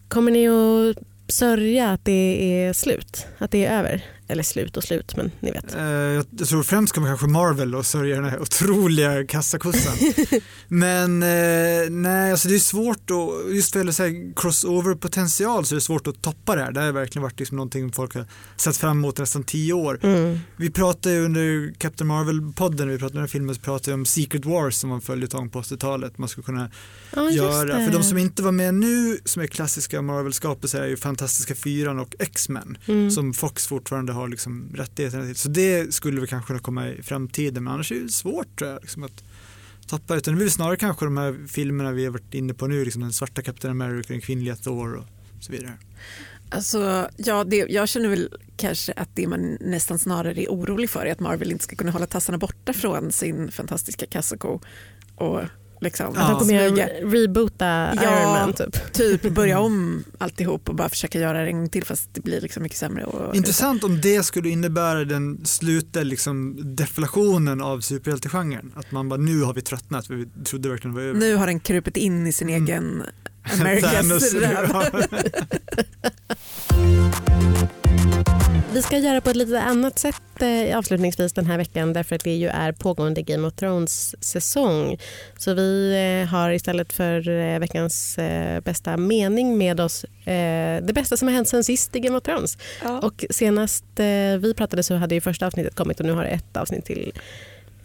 Kommer ni att sörja att det är slut? Att det är över? Eller slut och slut, men ni vet. Eh, Jag tror främst kommer kanske Marvel och sörja den här otroliga kassakossan. Men eh, nej, alltså det är svårt att, just vad gäller crossover-potential så är det svårt att toppa det här. Det har verkligen varit liksom någonting folk har sett fram emot nästan tio år. Mm. Vi pratade under Captain Marvel-podden, när vi pratade om den här filmen, så pratade vi om Secret Wars som var en följetong på 80-talet. Man skulle kunna just göra. För de som inte var med nu, som är klassiska Marvel-skapelser, är ju Fantastiska Fyran och X-Men Mm. som Fox fortfarande har liksom rättigheterna till. Så det skulle väl kanske kunna komma i framtiden, men annars är det svårt tror jag, liksom att tappa utan det blir snarare kanske de här filmerna vi har varit inne på nu, liksom den svarta Captain America, den kvinnliga Thor och så vidare. Alltså, ja, det, jag känner väl kanske att det man nästan snarare är orolig för är att Marvel inte ska kunna hålla tassarna borta från sin fantastiska kassako och liksom Att de Ja. kommer smyga, reboota Ja. Iron Man typ. typ börja om alltihop och bara försöka göra det en gång till fast det blir liksom mycket sämre. Och, Intressant om det skulle innebära den slutliga liksom deflationen av superhjältegenren. Att man bara, nu har vi tröttnat, vi trodde verkligen det var över. Nu har den krupit in i sin Mm. egen Americas ja. Vi ska göra på ett lite annat sätt eh, avslutningsvis den här veckan därför att det ju är pågående Game of Thrones säsong. Så vi eh, har istället för eh, veckans bästa mening med oss det bästa som har hänt sen sist i Game of Thrones. Ja. Och senast vi pratade så hade ju första avsnittet kommit och nu har ett avsnitt till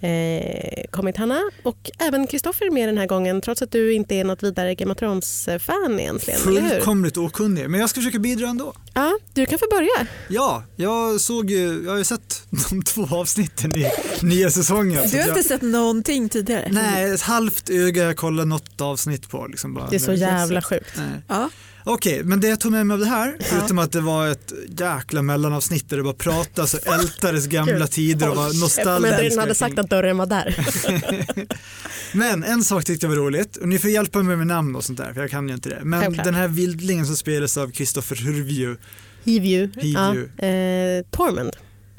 eh, kommit Hanna. Och även Kristoffer med den här gången trots att du inte är något vidare Game of Thrones-fan egentligen. Fullkomligt okunnig, men jag ska försöka bidra ändå. Ja, du kan få börja. Ja, jag såg ju, jag har ju sett de två avsnitten i nya säsongen. Du har att jag, inte sett någonting tidigare? Nej, ett halvt öga jag kollade något avsnitt på. Liksom bara. Det är så jävla sjukt. Nej. Ja. Okej, men det jag tog med mig av det här, förutom att det var ett jäkla mellanavsnitt där det bara pratas och ältades gamla tider och var nostalgiskt. redan hade sagt att dörren var där. Men en sak tyckte jag var roligt, och ni får hjälpa mig med namn och sånt där, för jag kan ju inte det. Men Självklart. den här vildlingen som spelas av Kristoffer Hurvju, Hivju. Hivju. Ja, eh, Tormund.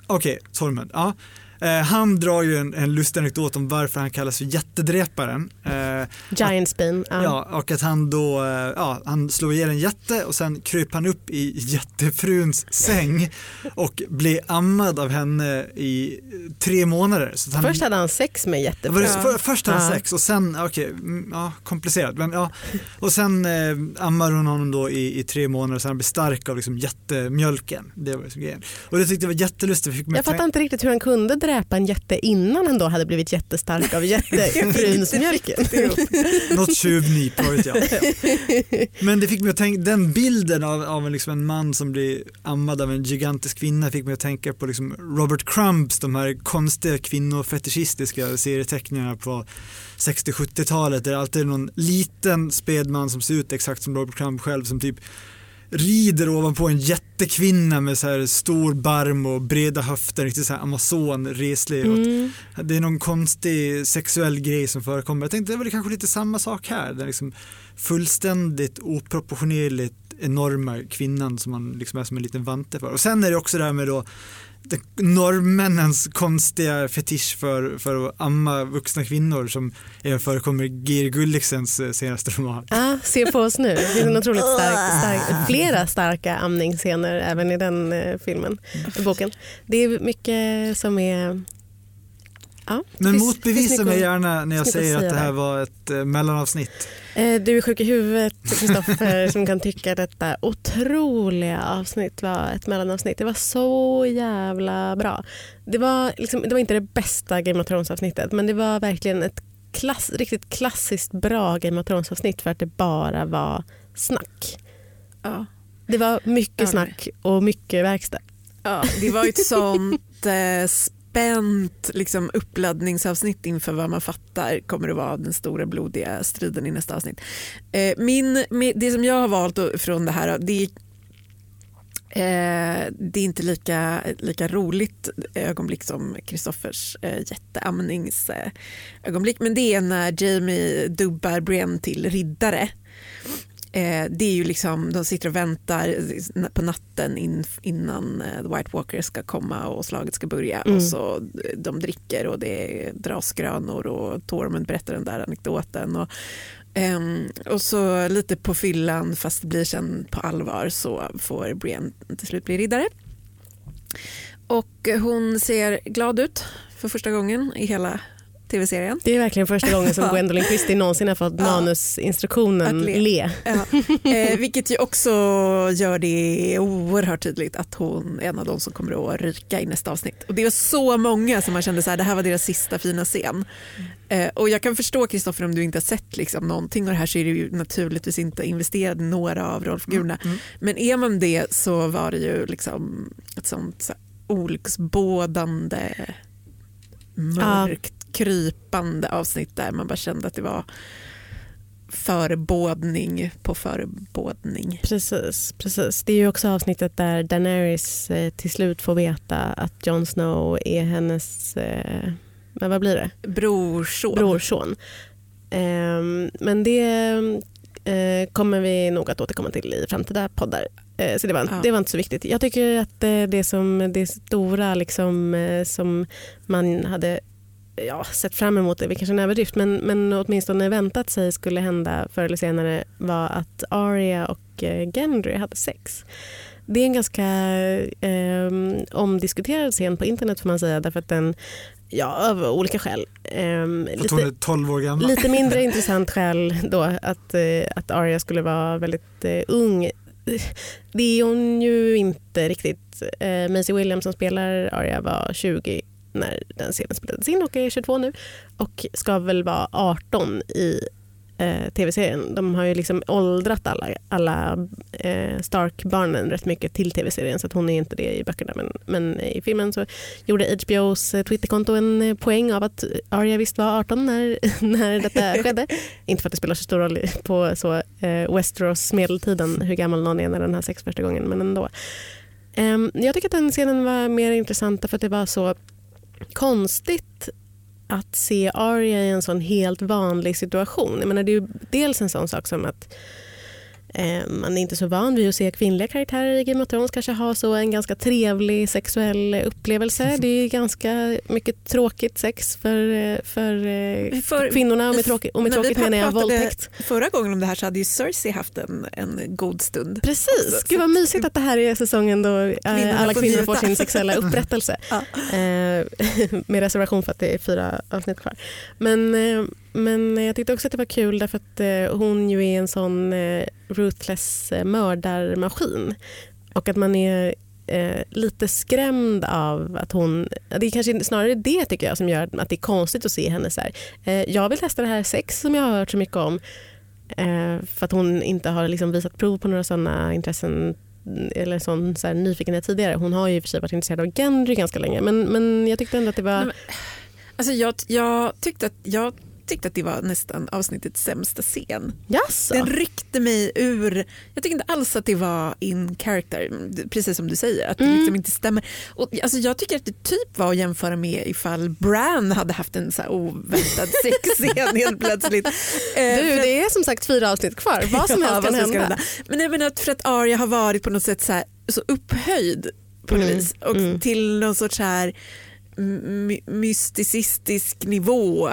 okej, Tormund, ja. Eh, han drar ju en, en lustig anekdot om varför han kallas för jättedräparen. Eh, Giant Spin. Ja. Ja, och att han då, eh, ja, han slog ihjäl en jätte och sen kryp han upp i jättefruns säng och blev ammad av henne i tre månader. Så han, Först hade han sex med Ja, jättefru. var det, för, först hade han sex och sen, okej, mm, ja, komplicerat, men ja. Och sen eh, ammar hon honom då i, i tre månader så han blir stark av liksom jättemjölken. Det var liksom grejen. Och det tyckte jag var jättelustigt. Jag fattar inte riktigt hur han kunde dräpa en jätte innan han då hade blivit jättestark av jättefrunsmjölken. Något tjuvnyp, vad vet jag. Men det fick mig att tänka, den bilden av, av en, liksom en man som blir ammad av en gigantisk kvinna fick mig att tänka på liksom Robert Crumps, de här konstiga kvinnofetischistiska serieteckningarna på 60-70-talet där det alltid är någon liten spedman som ser ut exakt som Robert Crumb själv som typ rider ovanpå en jättekvinna med så här stor barm och breda höfter, riktigt så här amazon, reslig. Mm. Det är någon konstig sexuell grej som förekommer. Jag tänkte det var kanske lite samma sak här. Den liksom fullständigt oproportionerligt enorma kvinnan som man liksom är som en liten vante för. Och sen är det också det här med då norrmännens konstiga fetisch för, för att amma vuxna kvinnor som även förekommer i Geir Gulliksens eh, senaste roman. Ah, se på oss nu. Det finns en otroligt stark, stark, flera starka amningsscener även i den eh, filmen, i boken. Det är mycket som är... Ja, Men motbevisa mig gärna när jag säger att det här var ett eh, mellanavsnitt. Eh, Du är sjuk i huvudet, Kristoffer, som kan tycka att detta otroliga avsnitt var ett mellanavsnitt. Det var så jävla bra. Det var, liksom, det var inte det bästa Game of Thrones-avsnittet men det var verkligen ett klass, riktigt klassiskt bra Game of Thrones-avsnitt för att det bara var snack. Ja. Det var mycket Ja, snack och mycket verkstad. Ja, det var ett sånt eh, spänt liksom, uppladdningsavsnitt inför vad man fattar kommer att vara den stora blodiga striden i nästa avsnitt. Eh, min, det som jag har valt från det här, det är Eh, det är inte lika, lika roligt ögonblick som Kristoffers eh, jätteamningsögonblick eh, men det är när Jamie dubbar Brienne till riddare. Eh, det är ju liksom, de sitter och väntar på natten in, innan eh, The White Walkers ska komma och slaget ska börja Mm. och så eh, de dricker och det dras grönor och Tormund berättar den där anekdoten och, ehm, och så lite på fyllan fast det blir sen på allvar så får Brienne till slut bli riddare. Och hon ser glad ut för första gången i hela tv-serien. Det är verkligen första gången som. Gwendolyn Christie någonsin har fått Ja. manusinstruktionen le. le. Ja. Eh, vilket ju också gör det oerhört tydligt att hon är en av de som kommer att ryka i nästa avsnitt. Och det var så många som man kände så här, det här var deras sista fina scen. Eh, och jag kan förstå Kristoffer om du inte har sett liksom, någonting av det här så är du ju naturligtvis inte investerad i några av rollfigurerna. Mm. Men är man det så var det ju liksom ett sånt så här, olycksbådande mörkt krypande avsnitt där man bara kände att det var förebådning på förebådning. Precis, precis. Det är ju också avsnittet där Daenerys eh, till slut får veta att Jon Snow är hennes, eh, men vad blir det? Brorson. brorson. Ehm, men det eh, kommer vi nog att återkomma till i framtida poddar. Så det var, Ja. det var inte så viktigt. Jag tycker att det, som, det stora liksom, som man hade ja, sett fram emot, det är väl kanske en överdrift, men, men åtminstone väntat sig skulle hända förr eller senare var att Arya och eh, Gendry hade sex. Det är en ganska eh, omdiskuterad scen på internet får man säga därför att den, ja av olika skäl. ehm, För att hon är 12 år gammal. Lite mindre intressant skäl då att, eh, att Arya skulle vara väldigt eh, ung. Det är hon ju inte riktigt. Eh, Maisie Williams som spelar Arya var 20 när den scenen spelades in och är 22 nu och ska väl vara 18 i eh, tv-serien. De har ju liksom åldrat alla, alla eh, Stark-barnen rätt mycket till tv-serien så att hon är inte det i böckerna men, men i filmen så gjorde HBOs eh, Twitterkonto en eh, poäng av att Arya visst var 18 när, när detta skedde. Inte för att det spelar så stor roll på så, eh, Westeros medeltiden hur gammal någon är när den har sex första gången men ändå. Ehm, jag tycker att den scenen var mer intressant därför att det var så konstigt att se Arya i en sån helt vanlig situation. Jag menar, det är ju dels en sån sak som att eh, man är inte så van vid att se kvinnliga karaktärer i Game of Thrones kanske ha så en ganska trevlig sexuell upplevelse. Det är ganska mycket tråkigt sex för, eh, för, eh, För- kvinnorna och med, tråkigt, och med tråkigt menar jag våldtäkt. Förra gången om det här så hade ju Cersei haft en, en god stund. Precis, gud vad mysigt att det här är säsongen då eh, Kvinnorna alla får kvinnor njuta. får sin sexuella upprättelse. Ja. Eh, med reservation för att det är fyra avsnitt kvar. Men, eh, men jag tyckte också att det var kul därför att eh, hon ju är en sån eh, ruthless eh, mördarmaskin. Och att man är lite skrämd av att hon... Det är kanske snarare det tycker jag som gör att det är konstigt att se henne så här. Jag vill testa det här sex som jag har hört så mycket om. För att hon inte har liksom visat prov på några sådana intressen eller sån så här, nyfikenhet tidigare. Hon har ju för sig varit intresserad av Gendry ganska länge men, men jag tyckte ändå att det var... Nej, men- Alltså jag, jag tyckte att jag tyckte att det var nästan avsnittets sämsta scen. Jaså? Den ryckte mig ur, jag tycker inte alls att det var in character, precis som du säger, att det Mm. liksom inte stämmer. Och, alltså, jag tycker att det typ var att jämföra med ifall Bran hade haft en så oväntad sexscen helt plötsligt. Eh, Du, det är som sagt fyra avsnitt kvar. Vad som helst kan hända. Men jag menar för att Arya har varit på något sätt så, här, så upphöjd på något Mm, vis och mm. till någon sorts så här my- mysticistisk nivå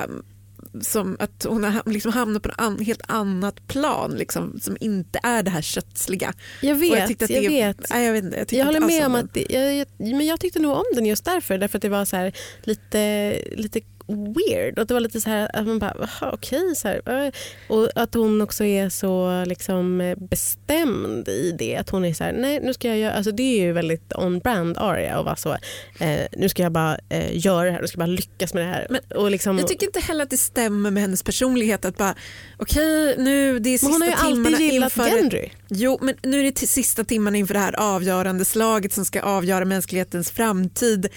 som att hon har liksom hamnat på ett an, helt annat plan liksom, som inte är det här kötsliga. Jag vet, jag jag, tyckte att det, vet. Nej, jag, vet inte, jag, tyckte Jag håller med om att det, jag, jag, men jag tyckte nog om den just därför. Därför att det var så här lite, lite weird. Och det var lite så här att man bara, "Jaha, okej. så här, eh." Och att hon också är så liksom bestämd i det. Att hon är så här, nej nu ska jag göra, alltså det är ju väldigt on brand Aria att vara så, eh, nu ska jag bara eh, göra det här, nu ska jag bara lyckas med det här. Men och liksom, Jag tycker inte heller att det stämmer med hennes personlighet att bara okej nu det är sista men hon har ju timmarna alltid gillat inför Gendry. Jo, men nu är det sista timmarna inför det här avgörande slaget som ska avgöra mänsklighetens framtid.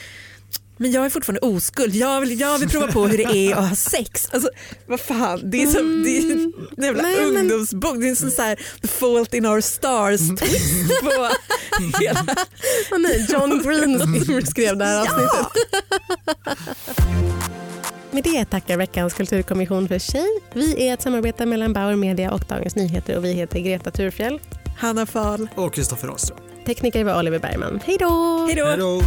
Men jag är fortfarande oskuld. Jag vill, jag vill prova på hur det är att ha sex. Alltså, vad fan, det är som det är en jävla Nej, men- ungdomsbok. Det är en sån så här The Fault in Our Stars twist på hela... Nej, John Green skrev det här avsnittet. Med det tackar veckans kulturkommission för sig. Vi är ett samarbete mellan Bauer Media och Dagens Nyheter och vi heter Greta Thurfjell. Hanna Fahl. Och Kristoffer Ahlström. Tekniker var Oliver Bergman. Hej då! Hej då!